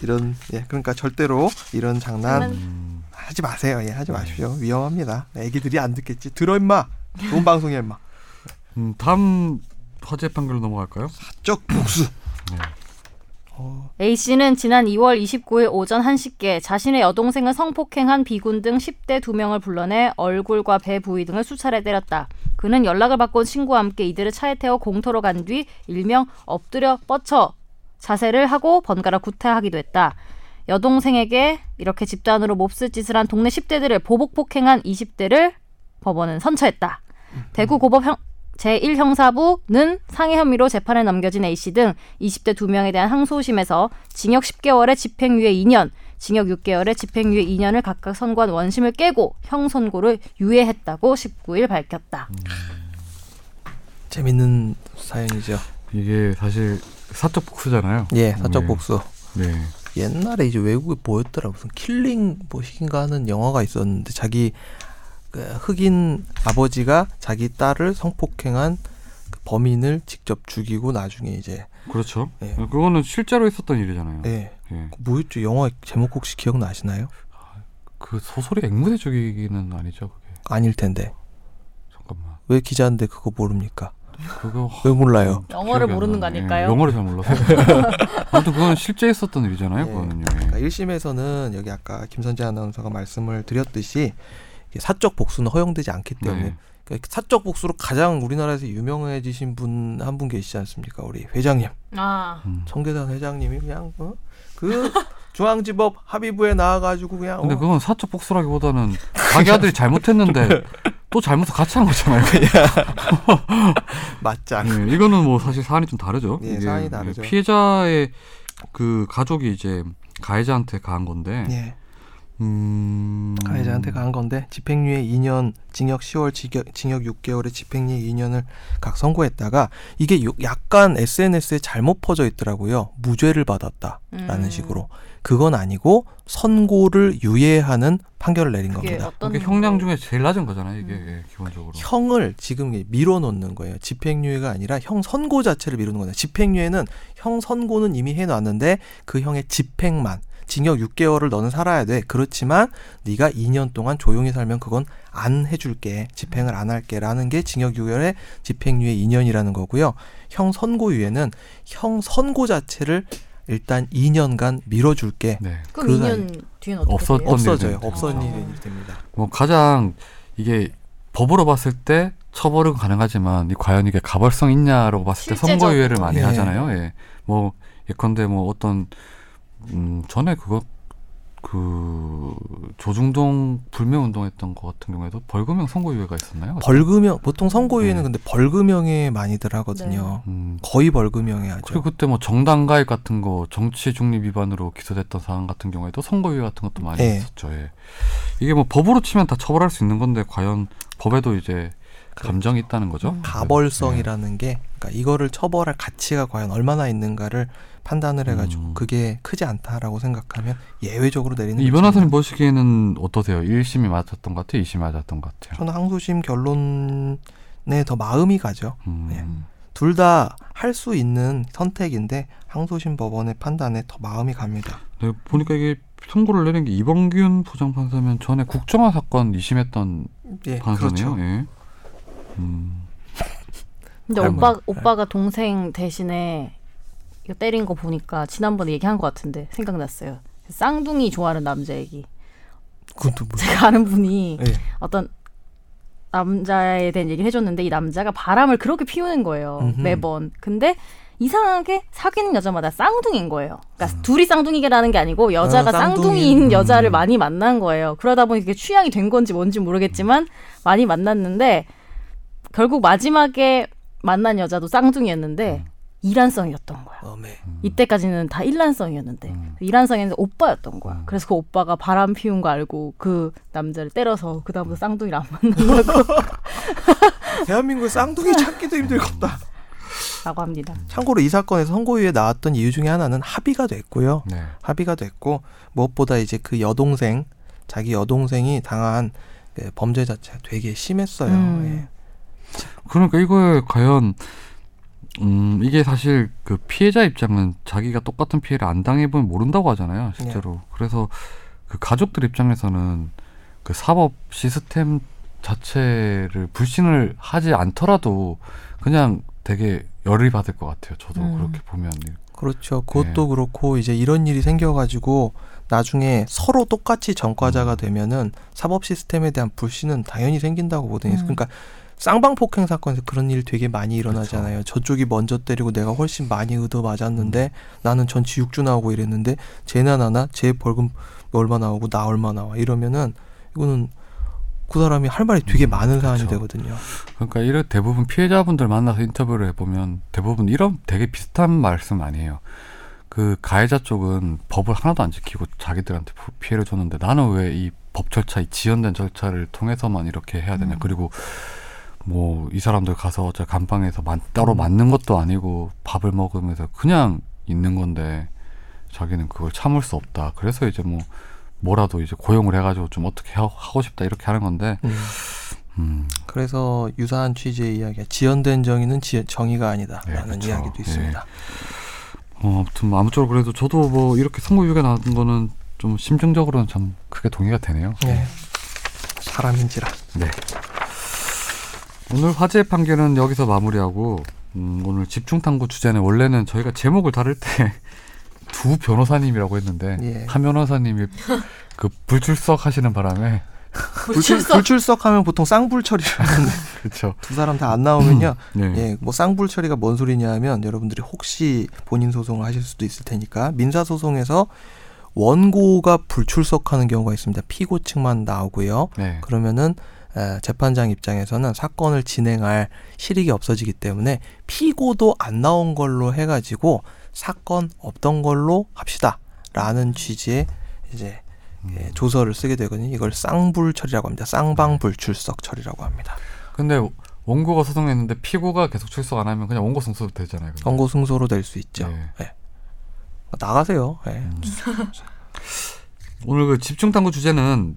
이런 예 그러니까 절대로 이런 장난 장난- 음, 하지 마세요. 예 하지 마십시오. 위험합니다. 애기들이 안 듣겠지. 들어 임마. 좋은 방송이야 임마. 음, 다음 화재 판결로 넘어갈까요? 사적 복수. 네. 어, A 씨는 지난 2월 29일 오전 1시께 자신의 여동생을 성폭행한 B군 등 10대 2명을 불러내 얼굴과 배 부위 등을 수차례 때렸다. 그는 연락을 받고 온 친구와 함께 이들을 차에 태워 공터로 간 뒤 일명 엎드려 뻗쳐 자세를 하고 번갈아 구타하기도 했다. 여동생에게 이렇게 집단으로 몹쓸 짓을 한 동네 10대들을 보복 폭행한 20대를 법원은 선처했다. 대구 고법 형, 제1형사부는 상해 혐의로 재판에 넘겨진 A씨 등 20대 2명에 대한 항소심에서 징역 10개월에 집행유예 2년, 징역 6개월에 집행유예 2년을 각각 선고한 원심을 깨고 형 선고를 유예했다고 19일 밝혔다. 재밌는 사연이죠. 이게 사실 사적 복수잖아요. 예 사적 네. 복수. 네. 옛날에 이제 외국에 뭐였더라 무슨 killing 뭐인가 하는 영화가 있었는데 자기 그 흑인 아버지가 자기 딸을 성폭행한 그 범인을 직접 죽이고 나중에 이제 그렇죠. 예. 그거는 실제로 있었던 일이잖아요. 예. 예. 뭐였죠? 영화 제목 혹시 기억나시나요? 그 소설이 앵무새 죽이기는 아니죠. 그게 아닐 텐데. 잠깐만. 왜 기자인데 그거 모릅니까? 그거 왜 몰라요? 영어를 모르는 거. 아닐까요? 예, 영어를 잘 몰라서. 아무튼 그거는 실제 있었던 일이잖아요. 예. 그거는요. 그러니까 예. 1심에서는 여기 아까 김선재 아나운서가 말씀을 드렸듯이 사적 복수는 허용되지 않기 때문에 네. 그러니까 사적 복수로 가장 우리나라에서 유명해지신 분한분 계시지 않습니까? 우리 회장님, 아 음. 청계산 회장님이 그냥 어? 그 중앙지법 합의부에 나와가지고 그냥 근데 어, 그건 사적 복수라기보다는 자기 아들이 잘못했는데 또 잘못을 같이 한 거잖아요. 예, 이거는 뭐 사실 사안이 좀 다르죠. 예, 이게, 사안이 다르죠. 예, 피해자의 그 가족이 이제 가해자한테 가한 건데, 예, 음, 가해자한테 가한 건데 집행유예 2년, 징역 10월, 징역, 징역 6개월에 집행유예 2년을 각 선고했다가 이게 요- 약간 SNS에 잘못 퍼져 있더라고요. 무죄를 받았다라는 음. 식으로. 그건 아니고 선고를 유예하는 판결을 내린 겁니다. 어떤 그게 형량 거- 중에 제일 낮은 거잖아요. 이게 음. 예, 기본적으로. 형을 지금 밀어놓는 거예요. 집행유예가 아니라 형 선고 자체를 미루는 거예요. 집행유예는 형 선고는 이미 해놨는데 그 형의 집행만 징역 6개월을 너는 살아야 돼. 그렇지만 네가 2년 동안 조용히 살면 그건 안 해줄게. 집행을 안 할게라는 게 징역 6개월의 집행유예 2년이라는 거고요. 형 선고유예는 형 선고 자체를 일단 2년간 밀어줄게. 네. 그럼 그 2년 뒤엔 어떻게 없었던 돼요? 없어져요. 없어진 아. 일이 됩니다. 뭐 가장 이게 법으로 봤을 때 처벌은 가능하지만 이 과연 이게 가벌성 있냐라고 봤을 때 실제적으로. 선고유예를 많이 예. 하잖아요. 예. 뭐 예컨대 뭐 어떤 음 전에 그거 그 조중동 불매 운동했던 것 같은 경우에도 벌금형 선고유예가 있었나요? 벌금형 보통 선고유예는 네. 근데 벌금형에 많이들 하거든요. 음, 거의 벌금형에 하죠. 그리고 그때 뭐 정당 가입 같은 거 정치 중립 위반으로 기소됐던 사안 같은 경우에도 선고유예 같은 것도 많이 예. 있었죠. 예. 이게 뭐 법으로 치면 다 처벌할 수 있는 건데 과연 법에도 이제 감정이 있다는 거죠. 음. 가벌성이라는 게 그러니까 이거를 처벌할 가치가 과연 얼마나 있는가를 판단을 해가지고 음. 그게 크지 않다라고 생각하면 예외적으로 내리는 이. 변호사님 보시기에는 어떠세요? 1심이 맞았던 것 같아요? 2심이 맞았던 것 같아요? 저는 항소심 결론에 더 마음이 가죠. 음, 네. 둘다 할 수 있는 선택인데 항소심 법원의 판단에 더 마음이 갑니다. 네, 보니까 이게 선고를 내린 게 이범균 부장판사면 전에 국정화 사건 2심했던 예, 판사네요. 그렇죠. 예. 음, 근데 할머니. 오빠 네. 오빠가 동생 대신에 이거 때린 거 보니까 지난번에 얘기한 것 같은데 생각났어요. 쌍둥이 좋아하는 남자 얘기. 그것도 뭐. 제가 아는 분이 예. 어떤 남자에 대한 얘기를 해줬는데 이 남자가 바람을 그렇게 피우는 거예요 음흠. 매번. 근데 이상하게 사귀는 여자마다 쌍둥이인 거예요. 음. 그러니까 둘이 쌍둥이라는 게 아니고 여자가 아, 쌍둥이. 쌍둥이인 음. 여자를 많이 만난 거예요. 그러다 보니 그게 취향이 된 건지 뭔지 모르겠지만 많이 만났는데 결국 마지막에 만난 여자도 쌍둥이였는데 음. 이란성이었던 거야. 어메. 이때까지는 다 일란성이었는데 음. 이란성에는 오빠였던 거야. 음. 그래서 그 오빠가 바람 피운 거 알고 그 남자를 때려서 그 다음부터 쌍둥이를 안 만나고 대한민국에 쌍둥이 찾기도 힘들겠다. 라고 합니다. 참고로 이 사건에서 선고유예 나왔던 이유 중에 하나는 합의가 됐고요. 네. 합의가 됐고 무엇보다 이제 그 여동생 자기 여동생이 당한 그 범죄 자체가 되게 심했어요. 음. 그러니까 이거에 과연 음 이게 사실 그 피해자 입장은 자기가 똑같은 피해를 안 당해보면 모른다고 하잖아요 실제로 네. 그래서 그 가족들 입장에서는 그 사법 시스템 자체를 불신을 하지 않더라도 그냥 되게 열이 받을 것 같아요 저도 음. 그렇게 보면 예. 그렇죠. 그것도 그렇고 이제 이런 일이 생겨가지고 나중에 서로 똑같이 전과자가 음. 되면은 사법 시스템에 대한 불신은 당연히 생긴다고 보거든요. 음. 그러니까 쌍방폭행 사건에서 그런 일 되게 많이 일어나잖아요. 저쪽이 먼저 때리고 내가 훨씬 많이 의도 맞았는데 나는 전치 6주 나오고 이랬는데 쟤나 나나 쟤 벌금 얼마 나오고 나 얼마 나와 이러면은 이거는 그 사람이 할 말이 되게 음, 많은 사안이 그렇죠. 되거든요. 그러니까 이런 대부분 피해자분들 만나서 인터뷰를 해보면 대부분 이런 되게 비슷한 말씀 해요. 그 가해자 쪽은 법을 하나도 안 지키고 자기들한테 부- 피해를 줬는데 나는 왜 이 법 절차, 이 지연된 절차를 통해서만 이렇게 해야 되냐. 음. 그리고 뭐 이 사람들 가서 저 감방에서 만- 따로 음. 맞는 것도 아니고 밥을 먹으면서 그냥 있는 건데 자기는 그걸 참을 수 없다. 그래서 이제 뭐 뭐라도 이제 고용을 해가지고 좀 어떻게 하- 하고 싶다 이렇게 하는 건데 음. 음, 그래서 유사한 취지의 이야기가 지연된 정의는 지, 정의가 네, 아니다라는 그쵸. 이야기도 있습니다. 어, 아무튼 뭐 아무쪼록 그래도 저도 뭐 이렇게 선고유예 나온 거는 좀 심정적으로는 참 크게 동의가 되네요. 네. 사람인지라. 네. 오늘 화재 판결은 여기서 마무리하고 음, 오늘 집중 탐구 주제는 원래는 저희가 제목을 다룰 때 두 변호사님이라고 했는데 예. 한 변호사님이 그 불출석 하시는 바람에 불출, 불출석하면 보통 쌍불 처리를 하는데 그렇죠. 두 사람 다 안 나오면요. 네. 예, 뭐 쌍불 처리가 뭔 소리냐 하면 여러분들이 혹시 본인 소송을 하실 수도 있을 테니까 민사 소송에서 원고가 불출석하는 경우가 있습니다. 피고 측만 나오고요. 네. 그러면은 에, 재판장 입장에서는 사건을 진행할 실익이 없어지기 때문에 피고도 안 나온 걸로 해가지고 사건 없던 걸로 합시다라는 취지의 이제 예, 조서를 쓰게 되거든요. 이걸 쌍불 처리라고 합니다. 쌍방불출석 처리라고 합니다. 근데 원고가 소송했는데 피고가 계속 출석 안 하면 그냥 원고 승소도 되잖아요. 근데. 원고 승소로 될 수 있죠. 네. 예. 나가세요. 예. 음. 오늘 그 집중 탐구 주제는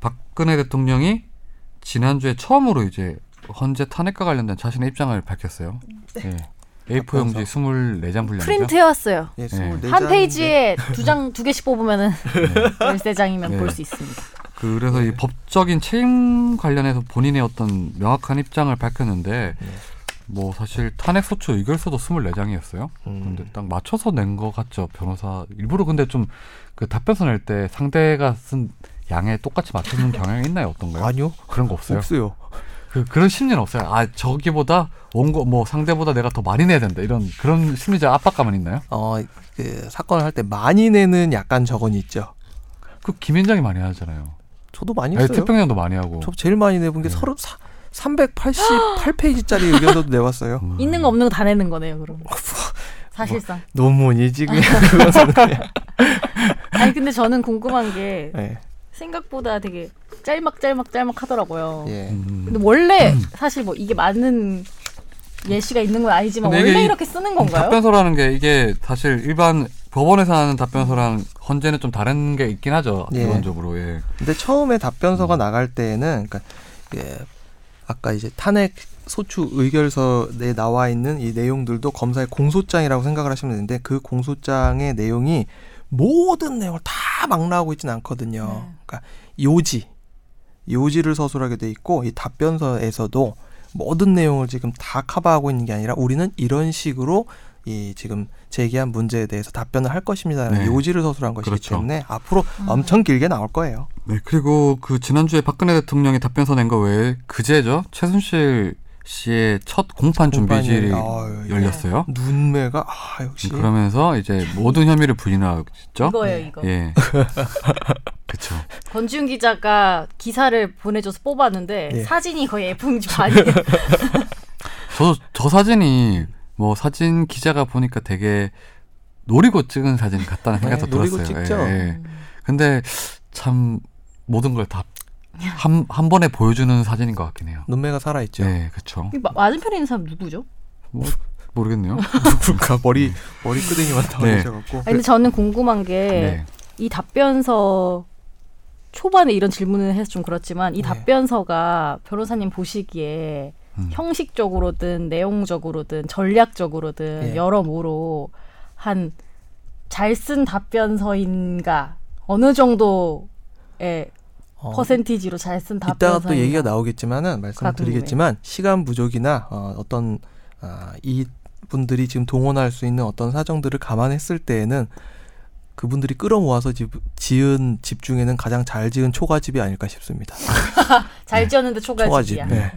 박근혜 대통령이 지난주에 처음으로 이제 헌재 탄핵과 관련된 자신의 입장을 밝혔어요. 예. A4 용지 24장 분량이죠. 프린트 해왔어요. 예, 네. 24한 페이지에 두 장 두 개씩 뽑으면은 열세 장이면 네. 볼수 있습니다. 그래서 이 법적인 책임 관련해서 본인의 어떤 명확한 입장을 밝혔는데 네. 뭐 사실 탄핵 소추 의결서도 24장이었어요. 음. 근데 딱 맞춰서 낸 것 같죠. 변호사 일부러 근데 좀 그 답변서 낼 때 상대가 쓴 양에 똑같이 맞추는 경향이 있나요? 어떤가요? 아니요. 그런 거 없어요. 없어요. 그 그런 심리는 없어요. 아 저기보다 원고 뭐 상대보다 내가 더 많이 내야 된다 이런 그런 심리적 압박감은 있나요? 어, 그 사건을 할 때 많이 내는 약간 적언이 있죠. 그 김현장이 많이 하잖아요. 저도 많이 했어요. 태평양도 많이 하고. 저 제일 많이 내본 게 네. 서른 388페이지짜리 의견서도 내봤어요. 음. 있는 거 없는 거 다 내는 거네요. 그럼 사실상. 논문이지 그냥 그냥. 아니 근데 저는 궁금한 게 예. 생각보다 되게 짤막짤막 짤막 하더라고요. 예. 음. 근데 원래 사실 뭐 이게 맞는 예시가 있는 건 아니지만 원래 이- 이렇게 쓰는 건가요? 답변서라는 게 이게 사실 일반 법원에서 하는 답변서랑 헌재는 좀 다른 게 있긴 하죠. 예. 기본적으로. 예. 근데 처음에 답변서가 음. 나갈 때에는 그러니까 예, 아까 이제 탄핵 소추 의결서에 나와 있는 이 내용들도 검사의 공소장이라고 생각을 하시면 되는데 그 공소장의 내용이 모든 내용을 다 막 나오고 있지는 않거든요. 네. 그러니까 요지 요지를 서술하게 돼 있고 이 답변서에서도 모든 내용을 지금 다 커버하고 있는 게 아니라 우리는 이런 식으로 이 지금 제기한 문제에 대해서 답변을 할 것입니다라는 네. 요지를 서술한 것이기 그렇죠. 때문에 앞으로 음. 엄청 길게 나올 거예요. 네, 그리고 그 지난주에 박근혜 대통령이 답변서 낸 거 외에 그제죠. 최순실 씨의 첫 공판 준비질이 아유, 예. 열렸어요. 눈매가 아 역시 그러면서 이제 모든 혐의를 부인하고 있죠. 이거예요 이거. 예. 그렇죠. 권지훈 기자가 기사를 보내줘서 뽑았는데 예. 사진이 거의 F4 반이에요. 저, 저 사진이 뭐 사진 기자가 보니까 되게 노리고 찍은 사진 같다는 생각도 네, 노리고 들었어요. 찍죠. 예, 예. 근데 참 모든 걸 다 한 한 번에 보여주는 사진인 것 같긴 해요. 눈매가 살아 있죠. 네, 그렇죠. 이 마- 맞은편에 있는 사람 누구죠? 뭐, 모르겠네요. 누굴까 머리 머리 끄댕이만 다 네. 올리셔갖고 아니, 근데 저는 궁금한 게 이 네. 답변서 초반에 이런 질문을 해서 좀 그렇지만 이 네. 답변서가 변호사님 보시기에 음. 형식적으로든 내용적으로든 전략적으로든 예. 여러모로 한 잘 쓴 답변서인가 어느 정도의 어, 퍼센티지로 잘 쓴 답변서 이따가 또 얘기가 나오겠지만은 말씀드리겠지만 시간 부족이나 어, 어떤 아, 이 분들이 지금 동원할 수 있는 어떤 사정들을 감안했을 때에는 그분들이 끌어모아서 지, 지은 집 중에는 가장 잘 지은 초가집이 아닐까 싶습니다. 잘 지었는데 초가집이야. 초가집, 네.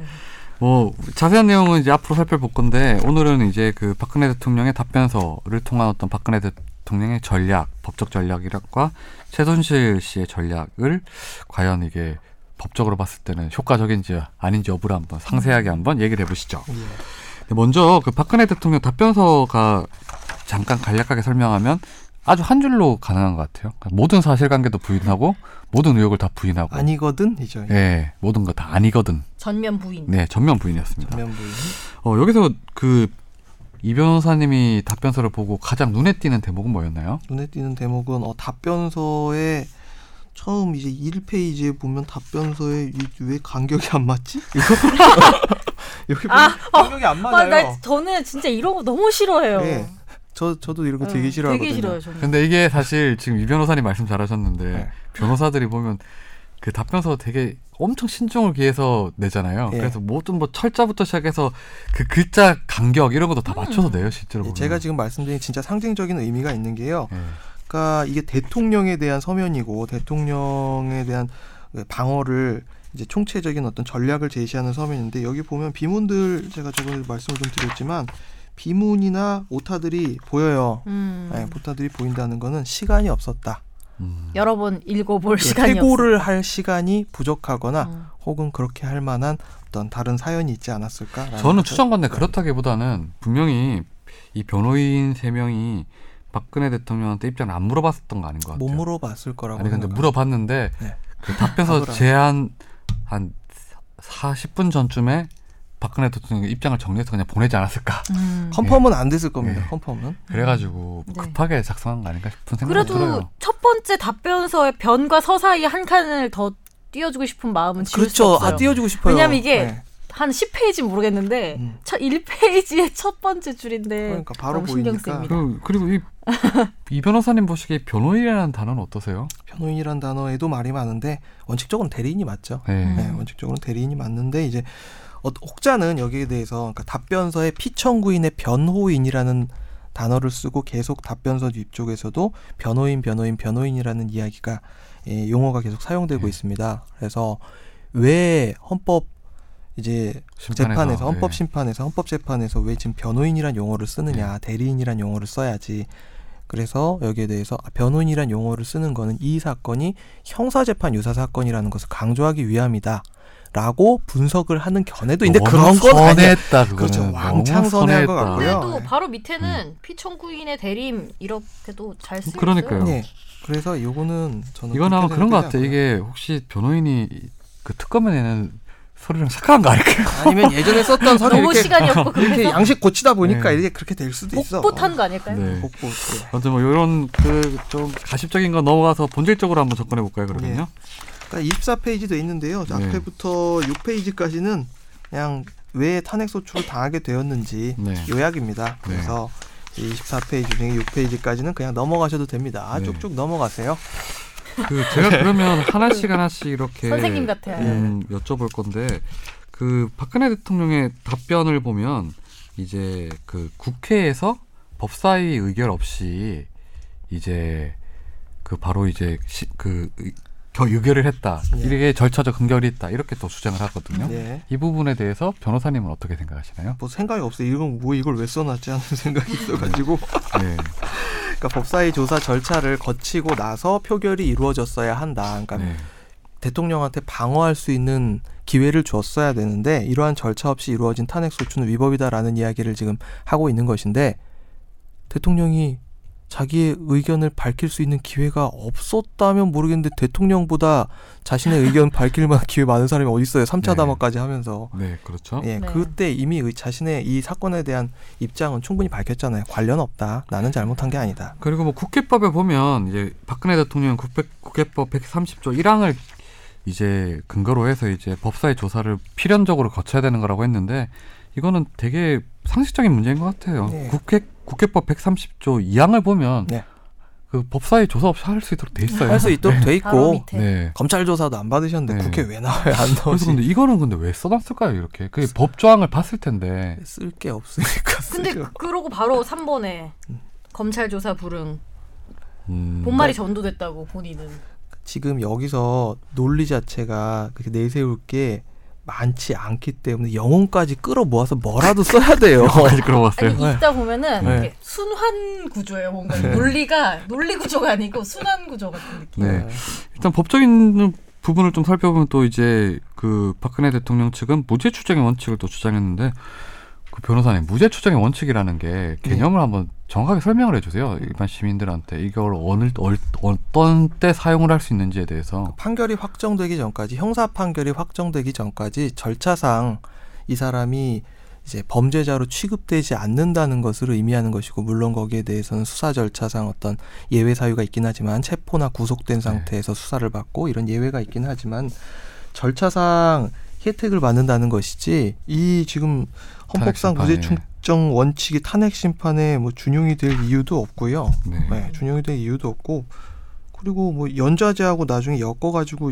뭐 자세한 내용은 이제 앞으로 살펴볼 건데 오늘은 이제 그 박근혜 대통령의 답변서를 통한 어떤 박근혜 대 통령의 전략, 법적 전략이랑과 최순실 씨의 전략을 과연 이게 법적으로 봤을 때는 효과적인지 아닌지 여부를 한번 상세하게 한번 얘기를 해보시죠. 예. 네, 먼저 그 박근혜 대통령 답변서가 잠깐 간략하게 설명하면 아주 한 줄로 가능한 것 같아요. 그러니까 모든 사실관계도 부인하고 모든 의혹을 다 부인하고, 아니거든 이죠. 예, 모든 거 다 아니거든. 전면 부인. 네, 전면 부인이었습니다. 전면 부인. 어, 여기서 그 이 변호사님이 답변서를 보고 가장 눈에 띄는 대목은 뭐였나요? 눈에 띄는 대목은 어, 답변서에 처음 이제 1페이지에 보면 답변서에 이- 왜 간격이 안 맞지? 이거 여기 보면 아, 간격이 안 아, 맞아요. 나 저는 진짜 이런 거 너무 싫어해요. 네. 저 저도 이런 거 네, 되게 싫어하거든요. 되게 싫어요, 저는. 근데 이게 사실 지금 이 변호사님 말씀 잘하셨는데 네. 변호사들이 보면 그 답변서 되게 엄청 신중을 기해서 내잖아요. 예. 그래서 모든 뭐 철자부터 시작해서 그 글자 간격 이런 것도 다 맞춰서 내요 실제로. 예, 보면. 제가 지금 말씀드린 진짜 상징적인 의미가 있는 게요. 예. 그러니까 이게 대통령에 대한 서면이고 대통령에 대한 방어를 이제 총체적인 어떤 전략을 제시하는 서면인데 여기 보면 비문들 제가 저번에 말씀을 좀 드렸지만 비문이나 오타들이 보여요. 음. 네, 오타들이 보인다는 거는 시간이 없었다. 음. 여러 번 읽어볼 예, 시간이 퇴고를 할 시간이 부족하거나. 음. 혹은 그렇게 할 만한 어떤 다른 사연이 있지 않았을까? 저는 추정건데 그렇다기보다는 분명히 이 변호인 세 명이 박근혜 대통령한테 입장을 안 물어봤었던 거 아닌 것 같아요. 못 물어봤을 거라고. 아니 근데 생각합니다. 물어봤는데 네. 그 답변서 제한 한 40분 전쯤에 박근혜 대통령 입장을 정리해서 그냥 보내지 않았을까. 음. 컨펌은 안 됐을 겁니다. 예. 컨펌은. 그래가지고 네. 급하게 작성한 거 아닌가 싶은 생각이 그래도 들어요. 첫 번째 답변서의 변과 서 사이에 한 칸을 더 띄워주고 싶은 마음은 지울 수 그렇죠. 없어요. 아 띄워주고 싶어요. 왜냐면 이게 네. 한 10페이지 모르겠는데 음. 첫 1페이지의 첫 번째 줄인데 그러니까 바로 너무 신경 보이니까. 쓰입니다. 그, 그리고 이, 이 변호사님 보시기에 변호인이라는 단어는 어떠세요? 변호인이란 단어에도 말이 많은데 원칙적으로는 대리인이 맞죠. 네. 음. 네, 원칙적으로는 대리인이 맞는데 이제 어, 혹자는 여기에 대해서 그러니까 답변서에 피청구인의 변호인이라는 단어를 쓰고 계속 답변서 뒤쪽에서도 변호인, 변호인, 변호인이라는 이야기가 예, 용어가 계속 사용되고 네. 있습니다. 그래서 왜 헌법 이제 재판에서 헌법 네. 심판에서 헌법 재판에서 왜 지금 변호인이란 용어를 쓰느냐 대리인이란 용어를 써야지 그래서 여기에 대해서 아, 변호인이란 용어를 쓰는 거는 이 사건이 형사 재판 유사 사건이라는 것을 강조하기 위함이다 라고 분석을 하는 견해도 있는데 그런 건. 선했다 그거는 그렇죠. 왕창 선회한 것. 같고요. 그래도 네. 바로 밑에는 피청구인의 대림 이렇게도 잘 쓰여 그러니까요. 네. 그래서 요거는 저는 이건 아마 그렇게 그런 것 같아. 이게 혹시 변호인이 그 특검에 내는 소리랑 착각한 거 아닐까요? 아니면 예전에 썼던 서류 너무 이렇게 시간이 없고 이렇게 그래서 양식 고치다 보니까 네. 이게 그렇게 될 수도 있어. 복붙한 거 아닐까요? 네. 복붙. 네. 아무튼 뭐 이런 그 좀 가십적인 거 넘어가서 본질적으로 한번 접근해 볼까요? 그러면요. 그러니까 24페이지도 있는데요. 네. 앞에부터 6페이지까지는 그냥 왜 탄핵 소추를 당하게 되었는지 네. 요약입니다. 그래서 이 24페이지 중에 6페이지까지는 그냥 넘어가셔도 됩니다. 네. 쭉쭉 넘어가세요. 그 제가 그러면 하나씩 하나씩 이렇게 선생님 같아요. 음, 여쭤볼 건데 그 박근혜 대통령의 답변을 보면 이제 그 국회에서 법사위 의결 없이 이제 그 바로 이제 시, 그 의- 겨 의결을 했다. 네. 이게 절차적 근거리 있다. 이렇게 또 주장을 하거든요. 네. 이 부분에 대해서 변호사님은 어떻게 생각하시나요? 뭐 생각이 없어요. 이건 뭐 이걸 왜 써놨지 하는 생각이 있어가지고 네. 그러니까 법사위 조사 절차를 거치고 나서 표결이 이루어졌어야 한다. 그러니까 네. 대통령한테 방어할 수 있는 기회를 줬어야 되는데 이러한 절차 없이 이루어진 탄핵 소추는 위법이다라는 이야기를 지금 하고 있는 것인데 대통령이 자기의 의견을 밝힐 수 있는 기회가 없었다면 모르겠는데 대통령보다 자신의 의견 밝힐 만한 기회 많은 사람이 어디 있어요? 3차 네. 담화까지 하면서 네, 그렇죠. 예, 네. 그때 이미 의- 자신의 이 사건에 대한 입장은 충분히 밝혔잖아요. 관련 없다. 나는 잘못한 게 아니다. 그리고 뭐 국회법에 보면 이제 박근혜 대통령 국회, 국회법 130조 1항을 이제 근거로 해서 이제 법사위 조사를 필연적으로 거쳐야 되는 거라고 했는데 이거는 되게 상식적인 문제인 것 같아요. 네. 국회 국회법 130조 2항을 보면 네. 그 법사위 조사 없이 할 수 있도록 돼 있어요. 할 수 있도록 돼 바로 있고. 네. 검찰 조사도 안 받으셨는데 네. 국회 왜 나와요? 안 나오지. 근데 이거는 근데 왜 써놨을까요? 이렇게 그 법조항을 봤을 텐데. 쓸 게 없으니까 근데. 그러고 바로 3번에 검찰 조사 불응 음, 본말이 전도됐다고 본인은 지금 여기서 논리 자체가 그렇게 내세울 게 많지 않기 때문에 영혼까지 끌어 모아서 뭐라도 써야 돼요. 여기까지 끌어봤어요. 아니 네. 읽다 보면은 네. 순환 구조예요 뭔가 네. 논리가 논리 구조가 아니고 순환 구조 같은 느낌 네. 일단 법적인 부분을 좀 살펴보면 또 이제 그 박근혜 대통령 측은 무죄 추정의 원칙을 또 주장했는데 그 변호사님 무죄 추정의 원칙이라는 게 개념을 한번 정확하게 설명을 해주세요 일반 시민들한테 이걸 어느 얼, 어떤 때 사용을 할 수 있는지에 대해서 판결이 확정되기 전까지 형사 판결이 확정되기 전까지 절차상 이 사람이 이제 범죄자로 취급되지 않는다는 것을 의미하는 것이고 물론 거기에 대해서는 수사 절차상 어떤 예외 사유가 있긴 하지만 체포나 구속된 네. 상태에서 수사를 받고 이런 예외가 있긴 하지만 절차상 혜택을 받는다는 것이지 이 지금 헌법상 탄핵 심판에. 무죄 충정 원칙이 탄핵 심판에 뭐 준용이 될 이유도 없고요. 네. 네, 준용이 될 이유도 없고 그리고 뭐 연좌제하고 나중에 엮어 가지고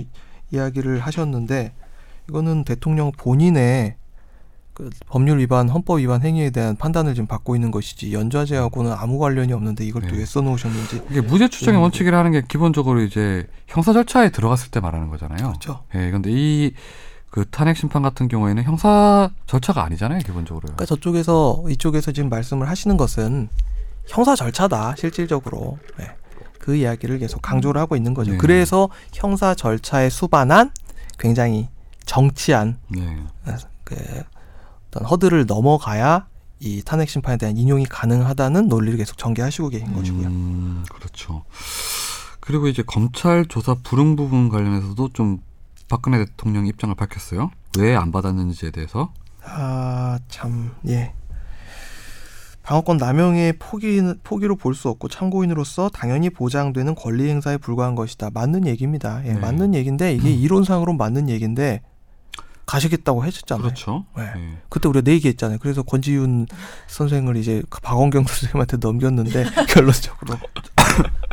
이야기를 하셨는데 이거는 대통령 본인의 그 법률 위반, 헌법 위반 행위에 대한 판단을 지금 받고 있는 것이지 연좌제하고는 아무 관련이 없는데 이걸 또 네. 왜 써놓으셨는지 이게 무죄 추정의 음. 원칙이라는 게 기본적으로 이제 형사 절차에 들어갔을 때 말하는 거잖아요. 그렇죠. 예, 근데 이 그 탄핵 심판 같은 경우에는 형사 절차가 아니잖아요, 기본적으로. 그러니까 저쪽에서 이쪽에서 지금 말씀을 하시는 것은 형사 절차다 실질적으로 네. 그 이야기를 계속 강조를 하고 있는 거죠. 네. 그래서 형사 절차에 수반한 굉장히 정치한 네. 그 어떤 허들을 넘어가야 이 탄핵 심판에 대한 인용이 가능하다는 논리를 계속 전개하시고 계신 것이고요. 음, 그렇죠. 그리고 이제 검찰 조사 불응 부분 관련해서도 좀 박근혜 대통령 입장을 밝혔어요. 왜 안 받았는지에 대해서. 아, 참, 예. 방어권 남용의 포기, 포기로 볼 수 없고 참고인으로서 당연히 보장되는 권리 행사에 불과한 것이다. 맞는 얘기입니다. 예, 네. 맞는 얘기인데 이게 이론상으로 맞는 얘기인데 가시겠다고 하셨잖아요. 그렇죠. 네. 예. 그때 우리가 네 얘기했잖아요. 그래서 권지윤 선생을 이제 박원경 선생님한테 넘겼는데 결론적으로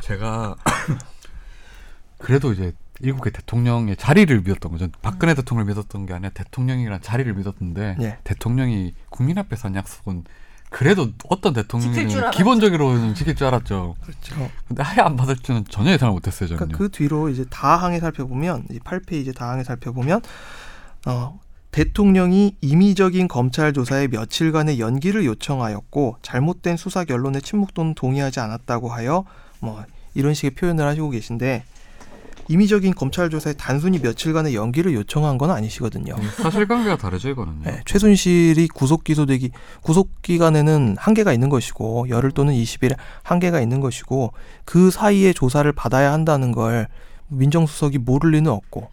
제가 그래도 이제 일국의 대통령의 자리를 믿었던 거죠. 박근혜 대통령을 믿었던 게 아니라 대통령이란 자리를 믿었는데 예. 대통령이 국민 앞에서 한 약속은 그래도 어떤 알았죠. 기본적으로는 지킬 줄 알았죠. 그렇죠. 근데 아예 안 받을 줄은 전혀 예상을 못했어요, 저는요. 그러니까 그 뒤로 이제 다 항에 살펴보면 이 8페이지 다 항에 살펴보면 어 대통령이 임의적인 검찰 조사에 며칠간의 연기를 요청하였고 잘못된 수사 결론에 침묵 또는 동의하지 않았다고 하여 뭐 이런 식의 표현을 하시고 계신데 임의적인 검찰 조사에 단순히 며칠간의 연기를 요청한 건 아니시거든요. 사실관계가 다르죠, 이거는요. 네, 최순실이 구속 기소되기 구속 기간에는 한계가 있는 것이고 열흘 또는 20일 한계가 있는 것이고 그 사이에 조사를 받아야 한다는 걸 민정수석이 모를 리는 없고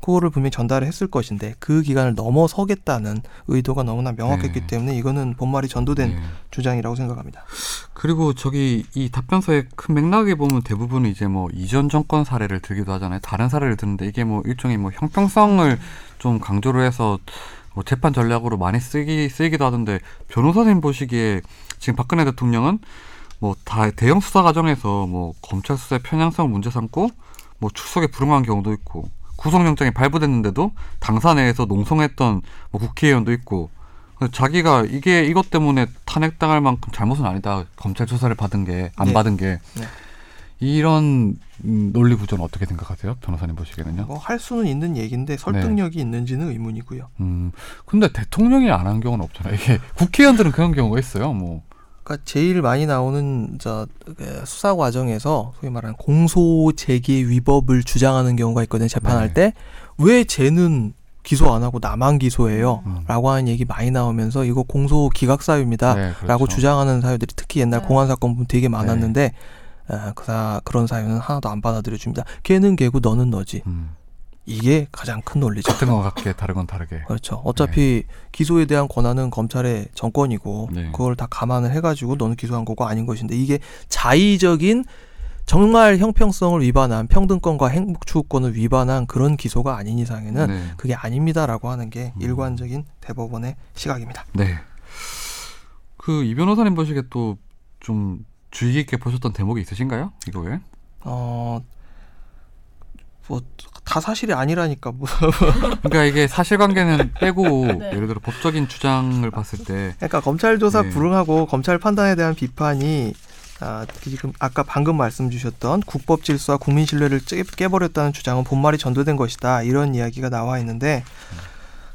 그거를 분명히 전달을 했을 것인데 그 기간을 넘어서겠다는 의도가 너무나 명확했기 네. 때문에 이거는 본말이 전도된 네. 주장이라고 생각합니다. 그리고 저기 이 답변서의 큰 맥락에 보면 대부분이 이제 뭐 이전 정권 사례를 들기도 하잖아요. 다른 사례를 드는데 이게 뭐 일종의 뭐 형평성을 좀 강조를 해서 뭐 재판 전략으로 많이 쓰기 쓰이기도 하던데 변호사님 보시기에 지금 박근혜 대통령은 뭐 다 대형 수사 과정에서 뭐 검찰 수사의 편향성을 문제 삼고 뭐 출석에 불응한 경우도 있고 구속영장이 발부됐는데도 당사 내에서 농성했던 뭐 국회의원도 있고 자기가 이게 이것 때문에 탄핵당할 만큼 잘못은 아니다. 검찰 조사를 받은 게안 네. 받은 게 네. 이런 음, 논리 구조는 어떻게 생각하세요, 변호사님 보시기에는요? 뭐 할 수는 있는 얘기인데 설득력이 있는지는 의문이고요. 음, 근데 대통령이 안 한 경우는 없잖아요. 이게 국회의원들은 그런 경우가 있어요. 뭐 그러니까 제일 많이 나오는 저 그, 수사 과정에서 소위 말하는 공소 제기 위법을 주장하는 경우가 있거든요. 재판할 네. 때왜 쟤는 기소 안 하고 나만 기소해요? 음. 라고 하는 얘기 많이 나오면서 이거 공소 기각 사유입니다. 네, 라고 그렇죠. 주장하는 사유들이 특히 옛날 네. 공안 사건 보면 되게 많았는데 아, 그 사, 그런 사유는 하나도 안 받아들여 줍니다. 걔는 걔고 너는 너지. 음, 이게 가장 큰 논리죠. 같은 것 같게 다른 건 다르게. 그렇죠. 어차피 기소에 대한 권한은 검찰의 정권이고 네. 그걸 다 감안을 해가지고 너는 기소한 거고 아닌 것인데 이게 자의적인 정말 형평성을 위반한 평등권과 행복 추구권을 위반한 그런 기소가 아닌 이상에는 네. 그게 아닙니다라고 하는 게 음. 일관적인 대법원의 시각입니다. 네. 그 이 변호사님 보시기에 또 좀 주의 깊게 보셨던 대목이 있으신가요? 이거 왜? 어, 뭐 다 사실이 아니라니까 뭐. 그러니까 이게 사실관계는 빼고 네. 예를 들어 법적인 주장을 봤을 때 그러니까 검찰 조사 네. 불응하고 검찰 판단에 대한 비판이 아, 지금 아까 방금 말씀 주셨던 국법 질서와 국민 신뢰를 깨- 깨버렸다는 주장은 본말이 전도된 것이다 이런 이야기가 나와 있는데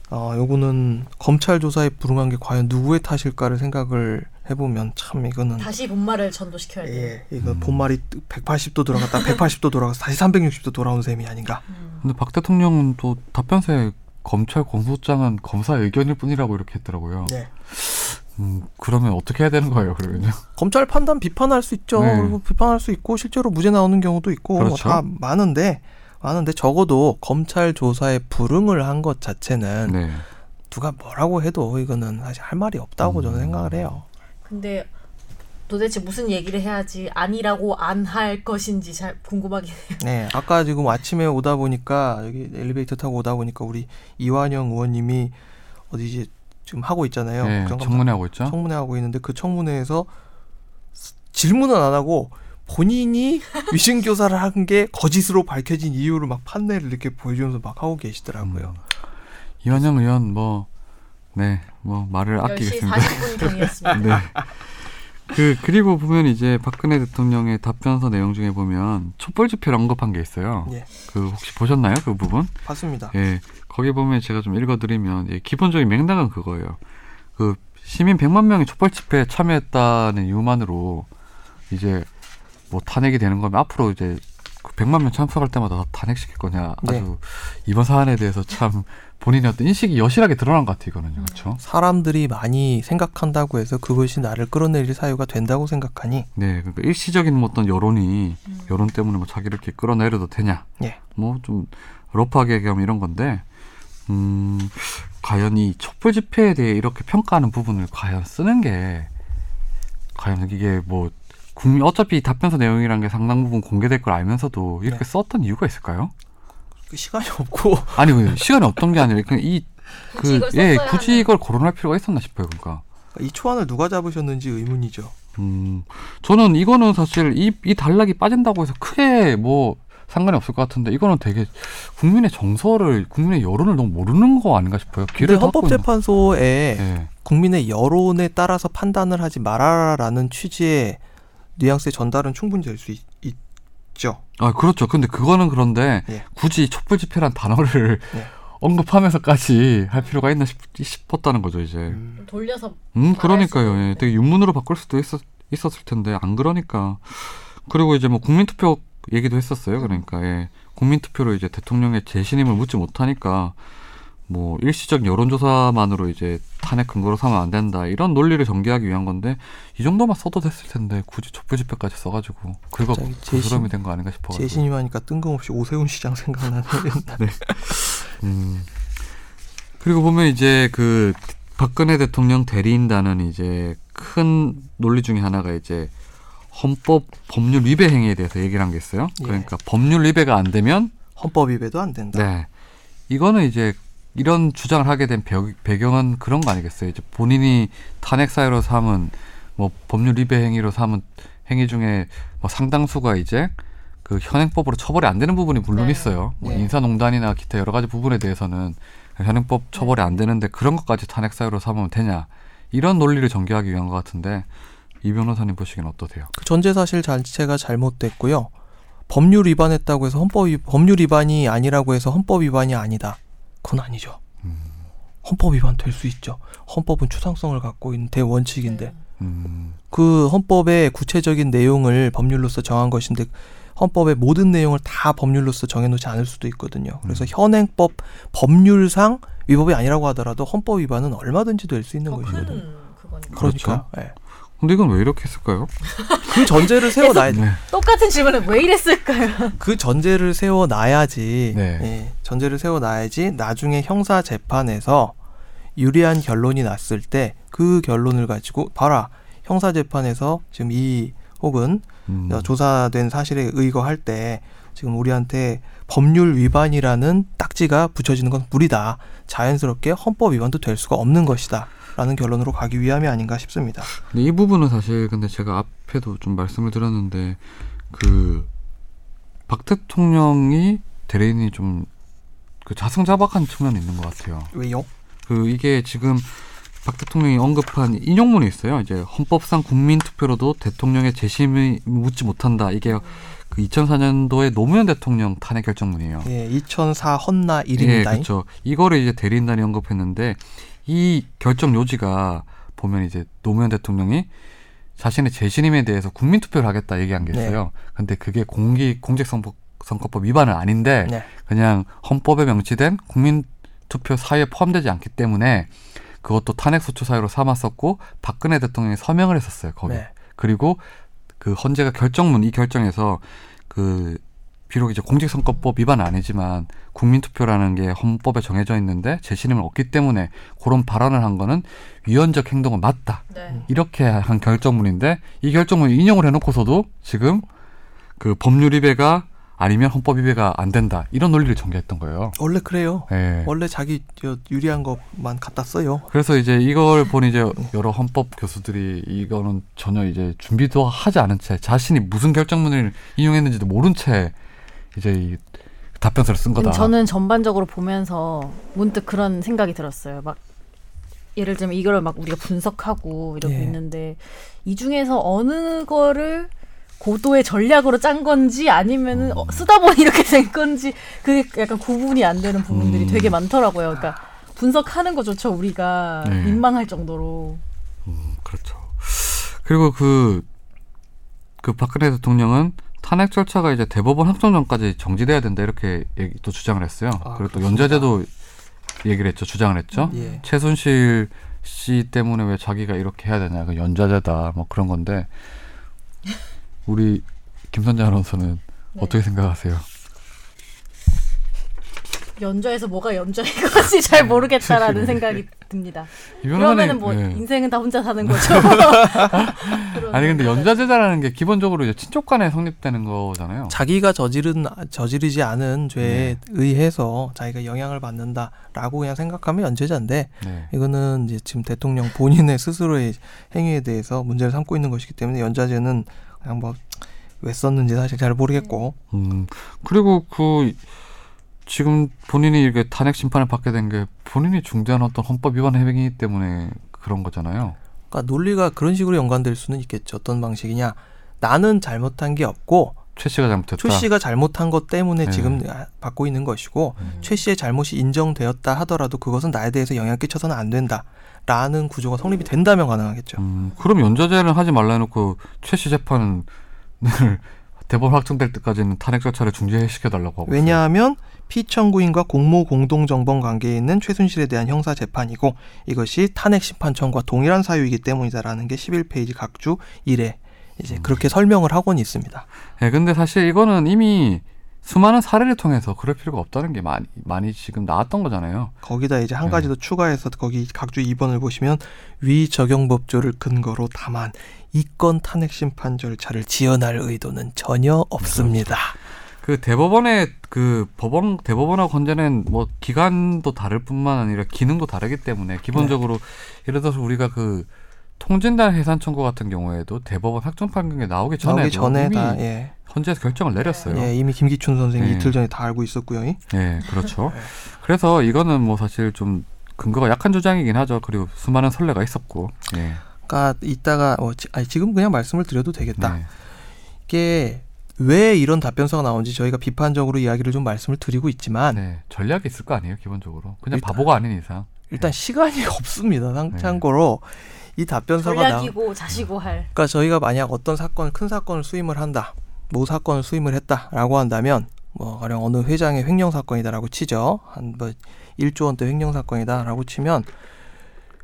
어 요거는 검찰 조사에 불응한 게 과연 누구의 탓일까를 생각을 해보면 참 이거는 다시 본말을 전도시켜야 돼요. 예 이거 음. 본말이 180도 돌아갔다 180도 돌아가서 다시 360도 돌아온 셈이 아닌가 음. 근데 박 대통령은 또 답변서에 검찰 공소장은 검사 의견일 뿐이라고 이렇게 했더라고요. 네. 음, 그러면 어떻게 해야 되는 거예요, 그러면요? 검찰 판단 비판할 수 있죠. 네. 그리고 비판할 수 있고 실제로 무죄 나오는 경우도 있고 뭐 그렇죠. 다 많은데 많은데 적어도 검찰 조사에 불응을 한 것 자체는 네. 누가 뭐라고 해도 이거는 사실 할 말이 없다고 저는 음. 생각을 해요. 근데 도대체 무슨 얘기를 해야지 아니라고 안 할 것인지 잘 궁금하긴 해요. 네, 아까 지금 아침에 오다 보니까 여기 엘리베이터 타고 오다 보니까 우리 이완영 의원님이 어디 이제 지금 하고 있잖아요. 네, 국정감사 청문회 하고 있죠. 청문회 하고 있는데 그 청문회에서 스- 질문은 안 하고 본인이 위증 교사를 한 게 거짓으로 밝혀진 이유를 막 판례를 이렇게 보여주면서 막 하고 계시더라고요. 음. 이완영 의원 뭐 네, 뭐 말을 10시 아끼겠습니다. 40분 경이었습니다. 네. 그 그리고 보면 이제 박근혜 대통령의 답변서 내용 중에 보면 촛불 집회를 언급한 게 있어요. 예. 그 혹시 보셨나요? 그 부분? 봤습니다. 예. 거기 보면 제가 좀 읽어드리면 예, 기본적인 맥락은 그거예요. 그 시민 100만 명이 촛불 집회에 참여했다는 이유만으로 이제 뭐 탄핵이 되는 거면 앞으로 이제 그 100만 명 참석할 때마다 다 탄핵시킬 거냐 아주 네. 이번 사안에 대해서 참 본인의 어떤 인식이 여실하게 드러난 것 같아요 이거는요 그렇죠 사람들이 많이 생각한다고 해서 그것이 나를 끌어내릴 사유가 된다고 생각하니 네 그러니까 일시적인 뭐 어떤 여론이 음. 여론 때문에 뭐 자기를 이렇게 끌어내려도 되냐 예. 뭐좀 러프하게 얘기하면 이런 건데 음 과연 이 촛불 집회에 대해 이렇게 평가하는 부분을 과연 쓰는 게 과연 이게 뭐 국민 어차피 답변서 내용이란 게 상당 부분 공개될 걸 알면서도 이렇게 네. 썼던 이유가 있을까요? 그 시간이 없고 아니 그 시간이 없던 게 아니라 그냥 굳이 이그 이걸 예, 썼어야 굳이 하는. 이걸 거론할 필요가 있었나 싶어요. 그러니까. 이 초안을 누가 잡으셨는지 의문이죠. 음, 저는 이거는 사실 이, 이 단락이 빠진다고 해서 크게 뭐 상관이 없을 것 같은데 이거는 되게 국민의 정서를 국민의 여론을 너무 모르는 거 아닌가 싶어요. 근데 헌법재판소에 예. 국민의 여론에 따라서 판단을 하지 말아라라는 취지의 뉘앙스의 전달은 충분히 될 수 있죠. 아 그렇죠. 근데 그거는 그런데 예. 굳이 촛불 집회란 단어를 예. 언급하면서까지 할 필요가 있나 싶, 싶었다는 거죠 이제. 음. 돌려서 음, 그러니까요. 예. 되게 윤문으로 바꿀 수도 있었, 있었을 텐데 안 그러니까. 그리고 이제 뭐 국민투표 얘기도 했었어요. 그러니까 예. 국민투표로 이제 대통령의 재신임을 묻지 못하니까 뭐 일시적 여론조사만으로 이제 탄핵 근거로 삼으면 안 된다 이런 논리를 전개하기 위한 건데 이 정도만 써도 됐을 텐데 굳이 촛불 집회까지 써가지고 그거 부스럼이 된 거 아닌가 싶어가지고. 재신임하니까 뜬금없이 오세훈 시장 생각나는. 음. 그리고 보면 이제 그 박근혜 대통령 대리인단은 이제 큰 논리 중에 하나가 이제 헌법 법률 위배 행위에 대해서 얘기를 한 게 있어요. 예. 그러니까 법률 위배가 안 되면 헌법 위배도 안 된다. 네. 이거는 이제 이런 주장을 하게 된 배, 배경은 그런 거 아니겠어요? 이제 본인이 탄핵 사유로 삼은 뭐 법률 위배 행위로 삼은 행위 중에 뭐 상당수가 이제 그 현행법으로 처벌이 안 되는 부분이 물론 네. 있어요. 뭐 네. 인사농단이나 기타 여러 가지 부분에 대해서는 현행법 처벌이 안 되는데 그런 것까지 탄핵 사유로 삼으면 되냐? 이런 논리를 전개하기 위한 것 같은데 이 변호사님 보시기엔 어떠세요? 그 전제 사실 자체가 잘못됐고요. 법률 위반했다고 해서 헌법 위, 법률 위반이 아니라고 해서 헌법 위반이 아니다. 그건 아니죠. 음. 헌법 위반 될 수 있죠. 헌법은 추상성을 갖고 있는 대원칙인데 네. 음, 그 헌법의 구체적인 내용을 법률로서 정한 것인데 헌법의 모든 내용을 다 법률로서 정해놓지 않을 수도 있거든요. 그래서 음. 현행법 법률상 위법이 아니라고 하더라도 헌법 위반은 얼마든지 될 수 있는 더 것이거든요. 그러니까 예. 근데 이건 왜 이렇게 했을까요? 그 전제를 세워놔야 네. 똑같은 질문을 왜 이랬을까요? 그 전제를 세워놔야지 네. 예, 전제를 세워놔야지 나중에 형사 재판에서 유리한 결론이 났을 때 그 결론을 가지고 봐라 형사 재판에서 지금 이 혹은 음. 어, 조사된 사실에 의거할 때 지금 우리한테 법률 위반이라는 딱지가 붙여지는 건 무리다. 자연스럽게 헌법 위반도 될 수가 없는 것이다. 라는 결론으로 가기 위함이 아닌가 싶습니다. 근데 이 부분은 사실 근데 제가 앞에도 좀 말씀을 드렸는데 그 박 대통령이 대리인이 좀 그 자승자박한 측면이 있는 것 같아요. 왜요? 그 이게 지금 박 대통령이 언급한 인용문이 있어요. 이제 헌법상 국민 투표로도 대통령의 재심을 묻지 못한다. 이게 그 2004년도에 노무현 대통령 탄핵 결정문이에요. 예, 2004 헌나 예, 1입니다. 그렇죠. 이거를 이제 대리인단이 언급했는데 이 결정 요지가 보면 이제 노무현 대통령이 자신의 재신임에 대해서 국민 투표를 하겠다 얘기한 게 있어요. 근데 그게 공기 공직선거 선거법 위반은 아닌데 네. 그냥 헌법에 명시된 국민 투표 사유에 포함되지 않기 때문에 그것도 탄핵 소추 사유로 삼았었고 박근혜 대통령이 서명을 했었어요 거기. 네. 그리고 그 헌재가 결정문 이 결정에서 그 비록 이제 공직선거법 위반은 아니지만 국민투표라는 게 헌법에 정해져 있는데 재신임을 얻기 때문에 그런 발언을 한 거는 위헌적 행동은 맞다. 네. 이렇게 한 결정문인데 이 결정문을 인용을 해놓고서도 지금 그 법률 위배가 아니면 헌법 위배가 안 된다 이런 논리를 전개했던 거예요. 원래 그래요. 예. 원래 자기 저 유리한 것만 갖다 써요. 그래서 이제 이걸 본 이제 여러 헌법 교수들이 이거는 전혀 이제 준비도 하지 않은 채 자신이 무슨 결정문을 인용했는지도 모른 채 이제 이 답변서를 쓴 거다. 음, 저는 전반적으로 보면서 문득 그런 생각이 들었어요. 막 예를 들면 이걸 막 우리가 분석하고 이러고 예. 있는데 이 중에서 어느 거를 고도의 전략으로 짠 건지 아니면은 어, 쓰다 보니 이렇게 된 건지 그게 약간 구분이 안 되는 부분들이 음. 되게 많더라고요. 그러니까 분석하는 것조차 우리가 네. 민망할 정도로 음, 그렇죠. 그리고 그, 그 박근혜 대통령은 탄핵 절차가 이제 대법원 확정 전까지 정지돼야 된다 이렇게 얘기, 또 주장을 했어요. 아, 그리고 또. 연좌제도 얘기를 했죠. 주장을 했죠. 예. 최순실 씨 때문에 왜 자기가 이렇게 해야 되냐. 그 연좌제다. 뭐 그런 건데 우리 김선재 아나운서는 네. 어떻게 생각하세요? 연좌에서 뭐가 연좌인 건지 잘 모르겠다라는 생각이 듭니다. 이 그러면은 뭐 예. 인생은 다 혼자 사는 거죠. 아니 근데 연좌제다라는 게 기본적으로 이제 친족 간에 성립되는 거잖아요. 자기가 저지른 저지르지 않은 죄에 네. 의해서 자기가 영향을 받는다라고 그냥 생각하면 연재자인데 네. 이거는 이제 지금 대통령 본인의 스스로의 행위에 대해서 문제를 삼고 있는 것이기 때문에 연좌제는 그냥 뭐 왜 썼는지 사실 잘 모르겠고 음, 그리고 그 지금 본인이 이렇게 탄핵 심판을 받게 된 게 본인이 중대한 어떤 헌법 위반 행위이기 때문에 그런 거잖아요. 그러니까 논리가 그런 식으로 연관될 수는 있겠죠. 어떤 방식이냐? 나는 잘못한 게 없고 최 씨가 잘못했다. 최 씨가 잘못한 것 때문에 네. 지금 아, 받고 있는 것이고 음. 최 씨의 잘못이 인정되었다 하더라도 그것은 나에 대해서 영향 끼쳐서는 안 된다라는 구조가 성립이 된다면 가능하겠죠. 음, 그럼 연좌제를 하지 말라 해놓고 최 씨 재판을 대법원 확정될 때까지는 탄핵 절차를 중지시켜 달라고 하고. 있어요. 왜냐하면 피청구인과 공모 공동 정범 관계에 있는 최순실에 대한 형사 재판이고 이것이 탄핵 심판 청구와 동일한 사유이기 때문이다라는 게 11페이지 각주 1에 이제 그렇게 설명을 하고는 있습니다. 예, 근데 사실 이거는 이미 수많은 사례를 통해서 그럴 필요가 없다는 게 많이 많이 지금 나왔던 거잖아요. 거기다 이제 한 네. 가지 더 추가해서 거기 각주 2번을 보시면 위 적용 법조를 근거로 다만 이건 탄핵 심판 절차를 지연할 의도는 전혀 없습니다. 그 대법원의 그 법원 대법원하고 건재는 뭐 기간도 다를 뿐만 아니라 기능도 다르기 때문에 기본적으로 예를 들어서 우리가 그 통진단 해산 청구 같은 경우에도 대법원 확정 판결이 나오기 전에 이미 다 예. 헌재에서 결정을 내렸어요. 예, 이미 김기춘 선생이 네. 이틀 전에 다 알고 있었고요. 이. 네, 그렇죠. 그래서 이거는 뭐 사실 좀 근거가 약한 주장이긴 하죠. 그리고 수많은 선례가 있었고. 예. 그러니까 이따가 어, 지, 아니, 지금 그냥 말씀을 드려도 되겠다. 네. 이게 왜 이런 답변서가 나온지 저희가 비판적으로 이야기를 좀 말씀을 드리고 있지만 네. 전략이 있을 거 아니에요, 기본적으로. 그냥 일단- 바보가 아닌 이상. 일단 시간이 없습니다. 상- 네. 참고로 이 답변서가 나 전략이고 자시고 할. 그러니까 저희가 만약 어떤 사건 큰 사건을 수임을 한다. 모 사건을 수임을 했다라고 한다면 뭐 가령 어느 회장의 횡령 사건이다라고 치죠. 한뭐 1조 원대 횡령 사건이다라고 치면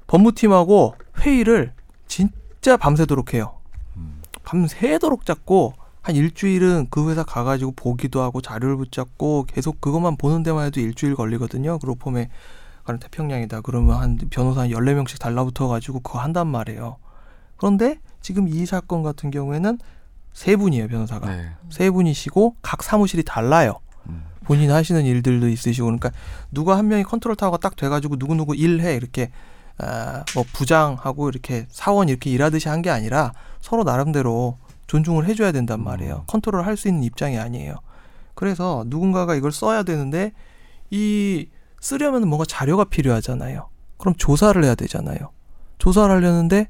법무팀하고 회의를 진짜 밤새도록 해요. 음. 밤새도록 잡고 한 일주일은 그 회사 가가지고 보기도 하고 자료를 붙잡고 계속 그것만 보는 데만 해도 일주일 걸리거든요. 봄에 가령 태평양이다. 그러면 한 변호사 한 14명씩 달라붙어 가지고 그거 한단 말이에요. 그런데 지금 이 사건 같은 경우에는 세 분이에요, 변호사가. 네. 세 분이시고 각 사무실이 달라요. 음. 본인 하시는 일들도 있으시고 그러니까 누가 한 명이 컨트롤 타워가 딱 돼가지고 누구 누구 일해 이렇게 아, 뭐 부장하고 이렇게 사원 이렇게 일하듯이 한 게 아니라 서로 나름대로 존중을 해줘야 된단 말이에요. 음. 컨트롤 할 수 있는 입장이 아니에요. 그래서 누군가가 이걸 써야 되는데 이 쓰려면 뭔가 자료가 필요하잖아요. 그럼 조사를 해야 되잖아요. 조사를 하려는데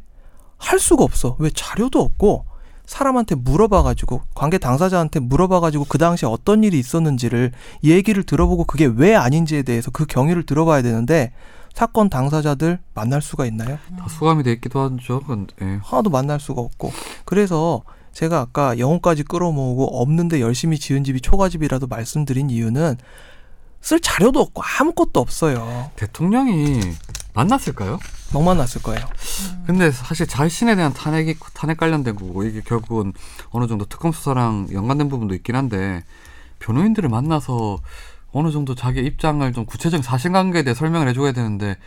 할 수가 없어. 왜 자료도 없고 사람한테 물어봐가지고 관계 당사자한테 물어봐가지고 그 당시에 어떤 일이 있었는지를 얘기를 들어보고 그게 왜 아닌지에 대해서 그 경위를 들어봐야 되는데 사건 당사자들 만날 수가 있나요? 다 수감이 돼 있기도 하죠. 근데 예. 하나도 만날 수가 없고 그래서 제가 아까 영혼까지 끌어모으고 없는데 열심히 지은 집이 초가집이라도 말씀드린 이유는 쓸 자료도 없고 아무것도 없어요. 대통령이 만났을까요? 못 만났을 거예요. 근데 사실 자신에 대한 탄핵이 탄핵 관련된 거고 이게 결국은 어느 정도 특검 수사랑 연관된 부분도 있긴 한데 변호인들을 만나서 어느 정도 자기 입장을 좀 구체적인 사실관계에 대해 설명을 해줘야 되는데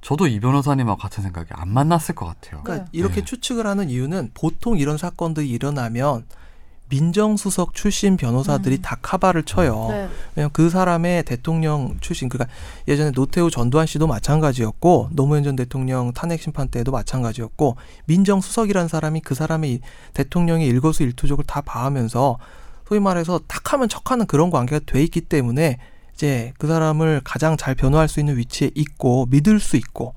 저도 이 변호사님하고 같은 생각이 안 만났을 것 같아요. 그러니까 네. 이렇게 네. 추측을 하는 이유는 보통 이런 사건들이 일어나면 민정수석 출신 변호사들이 음. 다 카바를 쳐요. 네. 왜냐면 그 사람의 대통령 출신 그러니까 예전에 노태우 전두환 씨도 마찬가지였고 노무현 전 대통령 탄핵 심판 때도 마찬가지였고 민정수석이라는 사람이 그 사람의 이 대통령의 일거수일투족을 다 봐하면서 소위 말해서 탁하면 척하는 그런 관계가 돼 있기 때문에 이제 그 사람을 가장 잘 변호할 수 있는 위치에 있고 믿을 수 있고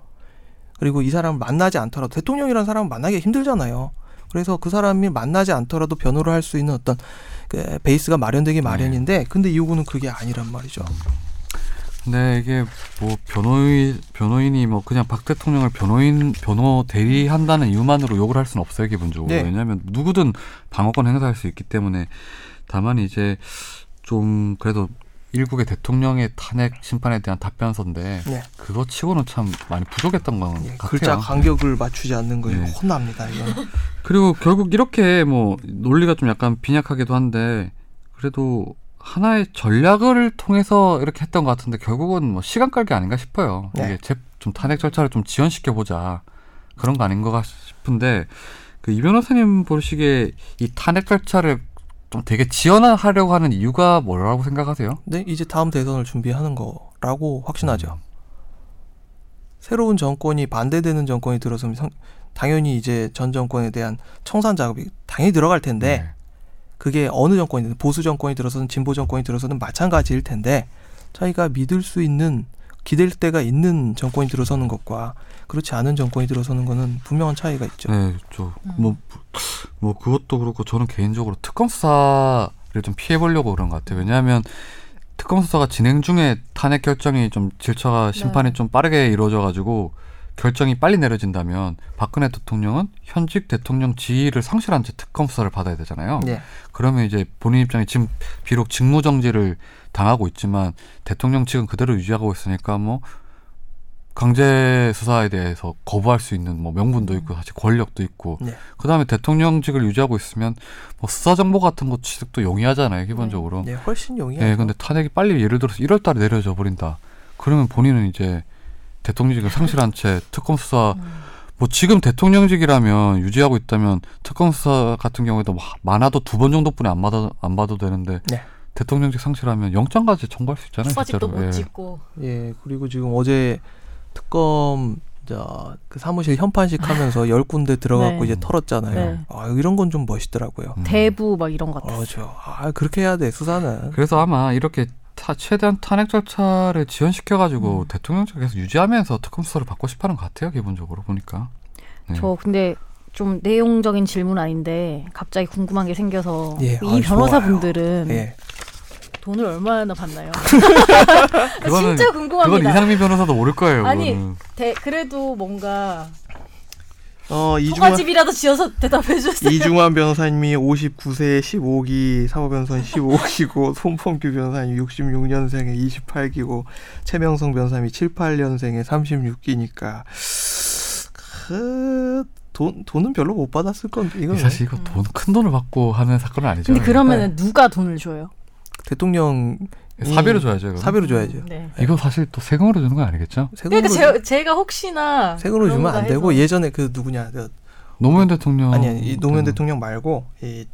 그리고 이 사람을 만나지 않더라도 대통령이라는 사람은 만나기 힘들잖아요. 그래서 그 사람이 만나지 않더라도 변호를 할 수 있는 어떤 그 베이스가 마련되기 마련인데 근데 이 요구는 그게 아니란 말이죠. 근데 이게 뭐 변호인 변호인이 뭐 그냥 박 대통령을 변호인 변호 대리한다는 이유만으로 욕을 할 수는 없어요 기본적으로 네. 왜냐하면 누구든 방어권 행사할 수 있기 때문에 다만 이제 좀 그래도 일국의 대통령의 탄핵 심판에 대한 답변서인데 네. 그거 치고는 참 많이 부족했던 건 예, 같아요. 글자 간격을 맞추지 않는 거에 네. 혼납니다. 이건. 그리고 결국 이렇게 뭐 논리가 좀 약간 빈약하기도 한데 그래도 하나의 전략을 통해서 이렇게 했던 것 같은데 결국은 뭐 시간 끌기 아닌가 싶어요. 네. 이게 제, 좀 탄핵 절차를 좀 지연시켜 보자 그런 거 아닌가 싶은데 그 이 변호사님 보시기에 이 탄핵 절차를 좀 되게 지연하려고 하는 이유가 뭐라고 생각하세요? 네, 이제 다음 대선을 준비하는 거라고 확신하죠. 새로운 정권이 반대되는 정권이 들어서면 성- 당연히 이제 전 정권에 대한 청산 작업이 당연히 들어갈 텐데 네. 그게 어느 정권이든 보수 정권이 들어서든 진보 정권이 들어서든 마찬가지일 텐데 자기가 믿을 수 있는 기댈 때가 있는 정권이 들어서는 것과 그렇지 않은 정권이 들어서는 거는 분명한 차이가 있죠. 네, 저뭐 뭐 그것도 그렇고 저는 개인적으로 특검 수사를 좀 피해 보려고 그런 것 같아요. 왜냐하면 특검 수사가 진행 중에 탄핵 결정이 좀 질차가 심판이 네. 좀 빠르게 이루어져 가지고 결정이 빨리 내려진다면 박근혜 대통령은 현직 대통령 지위를 상실한 채 특검 수사를 받아야 되잖아요. 네. 그러면 이제 본인 입장에 지금 비록 직무 정지를 당하고 있지만 대통령직은 그대로 유지하고 있으니까 뭐 강제 수사에 대해서 거부할 수 있는 뭐 명분도 있고 사실 권력도 있고 네. 그다음에 대통령직을 유지하고 있으면 뭐 수사 정보 같은 거 취득도 용이하잖아요 기본적으로. 네, 훨씬 용이하죠. 예, 근데 탄핵이 빨리 예를 들어서 1월 달에 내려져 버린다. 그러면 본인은 이제 대통령직을 상실한 채 특검 수사 뭐 지금 대통령직이라면 유지하고 있다면 특검 수사 같은 경우에도 마- 많아도 두 번 정도뿐이 안 받아 안 봐도 되는데 네. 대통령직 상실하면 영장까지 청구할 수 있잖아요. 수사집도 실제로. 못 예. 짓고 예, 그리고 지금 어제 특검 저그 사무실 현판식 하면서 열 군데 들어갖고 네. 이제 털었잖아요. 네. 아, 이런 건 좀 멋있더라고요. 음. 대부 막 이런 것. 어, 저, 아, 그렇게 해야 돼, 수사는. 그래서 아마 이렇게 타, 최대한 탄핵 절차를 지연시켜가지고 음. 대통령직 계속 유지하면서 특검 수사를 받고 싶어 하는 것 같아요. 기본적으로 보니까. 네. 저 근데 좀 내용적인 질문 아닌데 갑자기 궁금한 게 생겨서 예, 이 아, 변호사분들은 예. 돈을 얼마나 받나요? 그거는 진짜 그건 궁금합니다. 이상민 변호사도 모를 거예요. 아니. 대, 그래도 뭔가 어, 이중환, 소가집이라도 지어서 대답해 주세요. 이중환 변호사님이 59세 15기, 사법변호사님 15기고, 손범규 변호사님 66년생에 28기고, 최명성 변호사님이 78년생에 36기니까, 그, 돈, 돈은 별로 못 받았을 건데, 이건 사실 이거 돈 큰 돈을 받고 하는 사건은 아니죠. 근데 그러면은 누가 돈을 줘요? 대통령 사비로 줘야죠. 이거. 사비로 줘야죠. 네. 이거 사실 또 세금으로 주는 건 아니겠죠? 세금으로, 그러니까 제, 제가 혹시나 세금으로 주면 안 되고, 해서 예전에 그 누구냐, 그 노무현 대통령 아니 아니 이 노무현 대통령 말고 이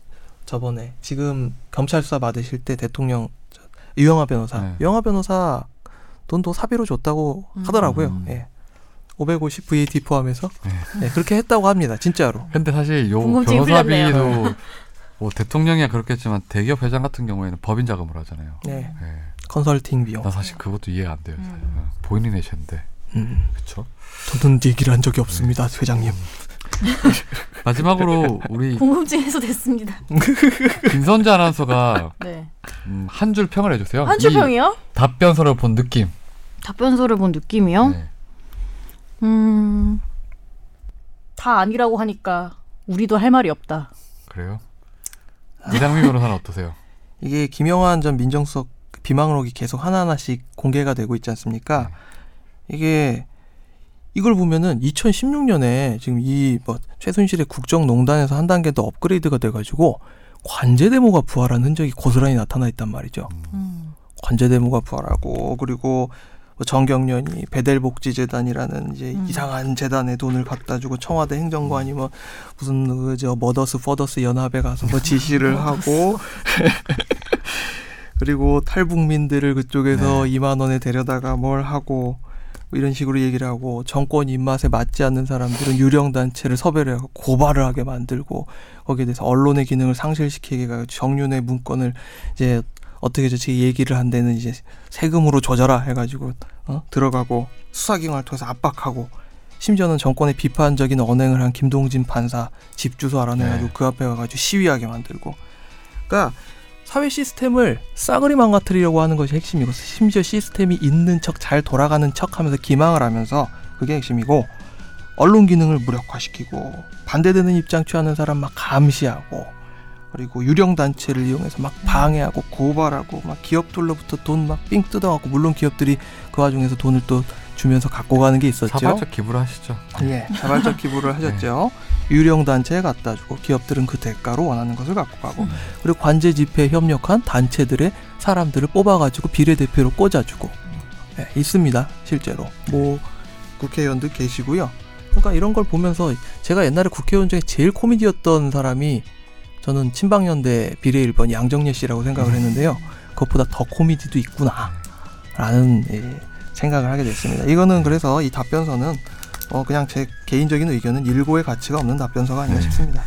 저번에 지금 검찰 수사 받으실 때 대통령 저, 유영하 변호사 네. 유영하 변호사 돈도 사비로 줬다고 음. 하더라고요. 음. 예. 550 VAT 포함해서 네. 네, 그렇게 했다고 합니다. 진짜로. 근데 사실 요 변호사비도. 뭐 대통령이야 그렇겠지만 대기업 회장 같은 경우에는 법인 자금을 하잖아요. 네. 예. 컨설팅 비용. 나 사실 그것도 이해가 안 돼요. 잘. 음. 어, 본인이 내셨는데 음. 그렇죠. 저는 얘기를 한 적이 없습니다, 회장님. 마지막으로 우리 궁금증 해소됐습니다. 김선재 아나운서가 네. 음, 한줄 평을 해주세요. 한이 줄평이요? 답변서를 본 느낌. 답변서를 본 느낌이요? 네. 음. 다 아니라고 하니까 우리도 할 말이 없다. 그래요? 이상민 변호사는 어떠세요? 이게 김영환 전 민정수석 비망록이 계속 하나하나씩 공개가 되고 있지 않습니까? 네. 이게 이걸 보면은 2016년에 지금 이 뭐 최순실의 국정농단에서 한 단계 더 업그레이드가 돼가지고 관제대모가 부활한 흔적이 고스란히 나타나 있단 말이죠. 음. 관제대모가 부활하고 그리고 뭐 정경련이 베델복지재단이라는 이제 음. 이상한 재단에 돈을 갖다 주고 청와대 행정관이 뭐 무슨 그저 머더스 퍼더스 연합에 가서 뭐 지시를 하고 그리고 탈북민들을 그쪽에서 네. 2만 원에 데려다가 뭘 하고 뭐 이런 식으로 얘기를 하고 정권 입맛에 맞지 않는 사람들은 유령 단체를 섭외를 하고 고발을 하게 만들고 거기에 대해서 언론의 기능을 상실시키게 해가 정윤의 문건을 이제 어떻게 저렇게 얘기를 한 데는 이제 세금으로 조져라 해가지고 어? 들어가고 수사기관을 통해서 압박하고 심지어는 정권의 비판적인 언행을 한 김동진 판사 집 주소 알아내가지고 네. 그 앞에 가가지고 시위하게 만들고 그러니까 사회 시스템을 싸그리 망가뜨리려고 하는 것이 핵심이고 심지어 시스템이 있는 척 잘 돌아가는 척 하면서 기망을 하면서 그게 핵심이고 언론 기능을 무력화시키고 반대되는 입장 취하는 사람 막 감시하고 그리고 유령 단체를 이용해서 막 방해하고 고발하고 막 기업들로부터 돈 막 삥 뜯어갖고 물론 기업들이 그 와중에서 돈을 또 주면서 갖고 가는 게 있었죠. 자발적 기부를 하시죠. 예, 자발적 기부를 하셨죠. 유령 단체에 갖다 주고 기업들은 그 대가로 원하는 것을 갖고 가고 음. 그리고 관제 집회에 협력한 단체들의 사람들을 뽑아가지고 비례대표로 꽂아주고 예, 있습니다 실제로 뭐 국회의원들 계시고요. 그러니까 이런 걸 보면서 제가 옛날에 국회의원 중에 제일 코미디였던 사람이 저는 친박연대 비례 1번 양정래 씨라고 생각을 했는데요. 그것보다 더 코미디도 있구나라는 예, 생각을 하게 됐습니다. 이거는 그래서 이 답변서는 어 그냥 제 개인적인 의견은 일고의 가치가 없는 답변서가 아닌가 네. 싶습니다.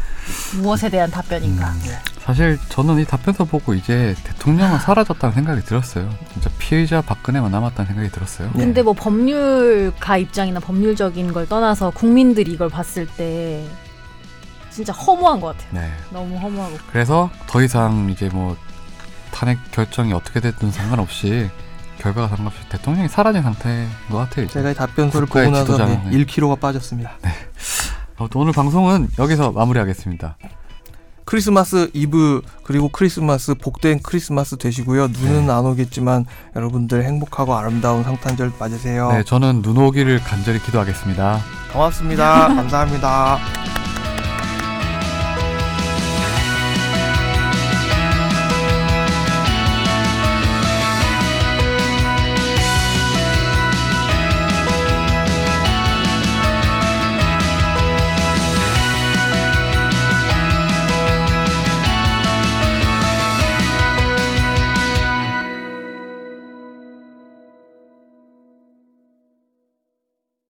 무엇에 대한 답변인가? 음, 사실 저는 이 답변서 보고 이제 대통령은 사라졌다는 생각이 들었어요. 진짜 피의자 박근혜만 남았다는 생각이 들었어요. 네. 근데 뭐 법률가 입장이나 법률적인 걸 떠나서 국민들이 이걸 봤을 때 진짜 허무한 것 같아요. 네. 너무 허무하고. 그래서 더 이상 이제 뭐 탄핵 결정이 어떻게 됐든 상관없이 결과가 상관없이 대통령이 사라진 상태인 것 같아요. 이제. 제가 이 답변서를 보고 나서 네, 1kg가 빠졌습니다. 아무튼 오늘 방송은 여기서 마무리하겠습니다. 크리스마스 이브 그리고 크리스마스 복된 크리스마스 되시고요. 눈은 네. 안 오겠지만 여러분들 행복하고 아름다운 성탄절 맞으세요. 네, 저는 눈 오기를 간절히 기도하겠습니다. 고맙습니다. 감사합니다.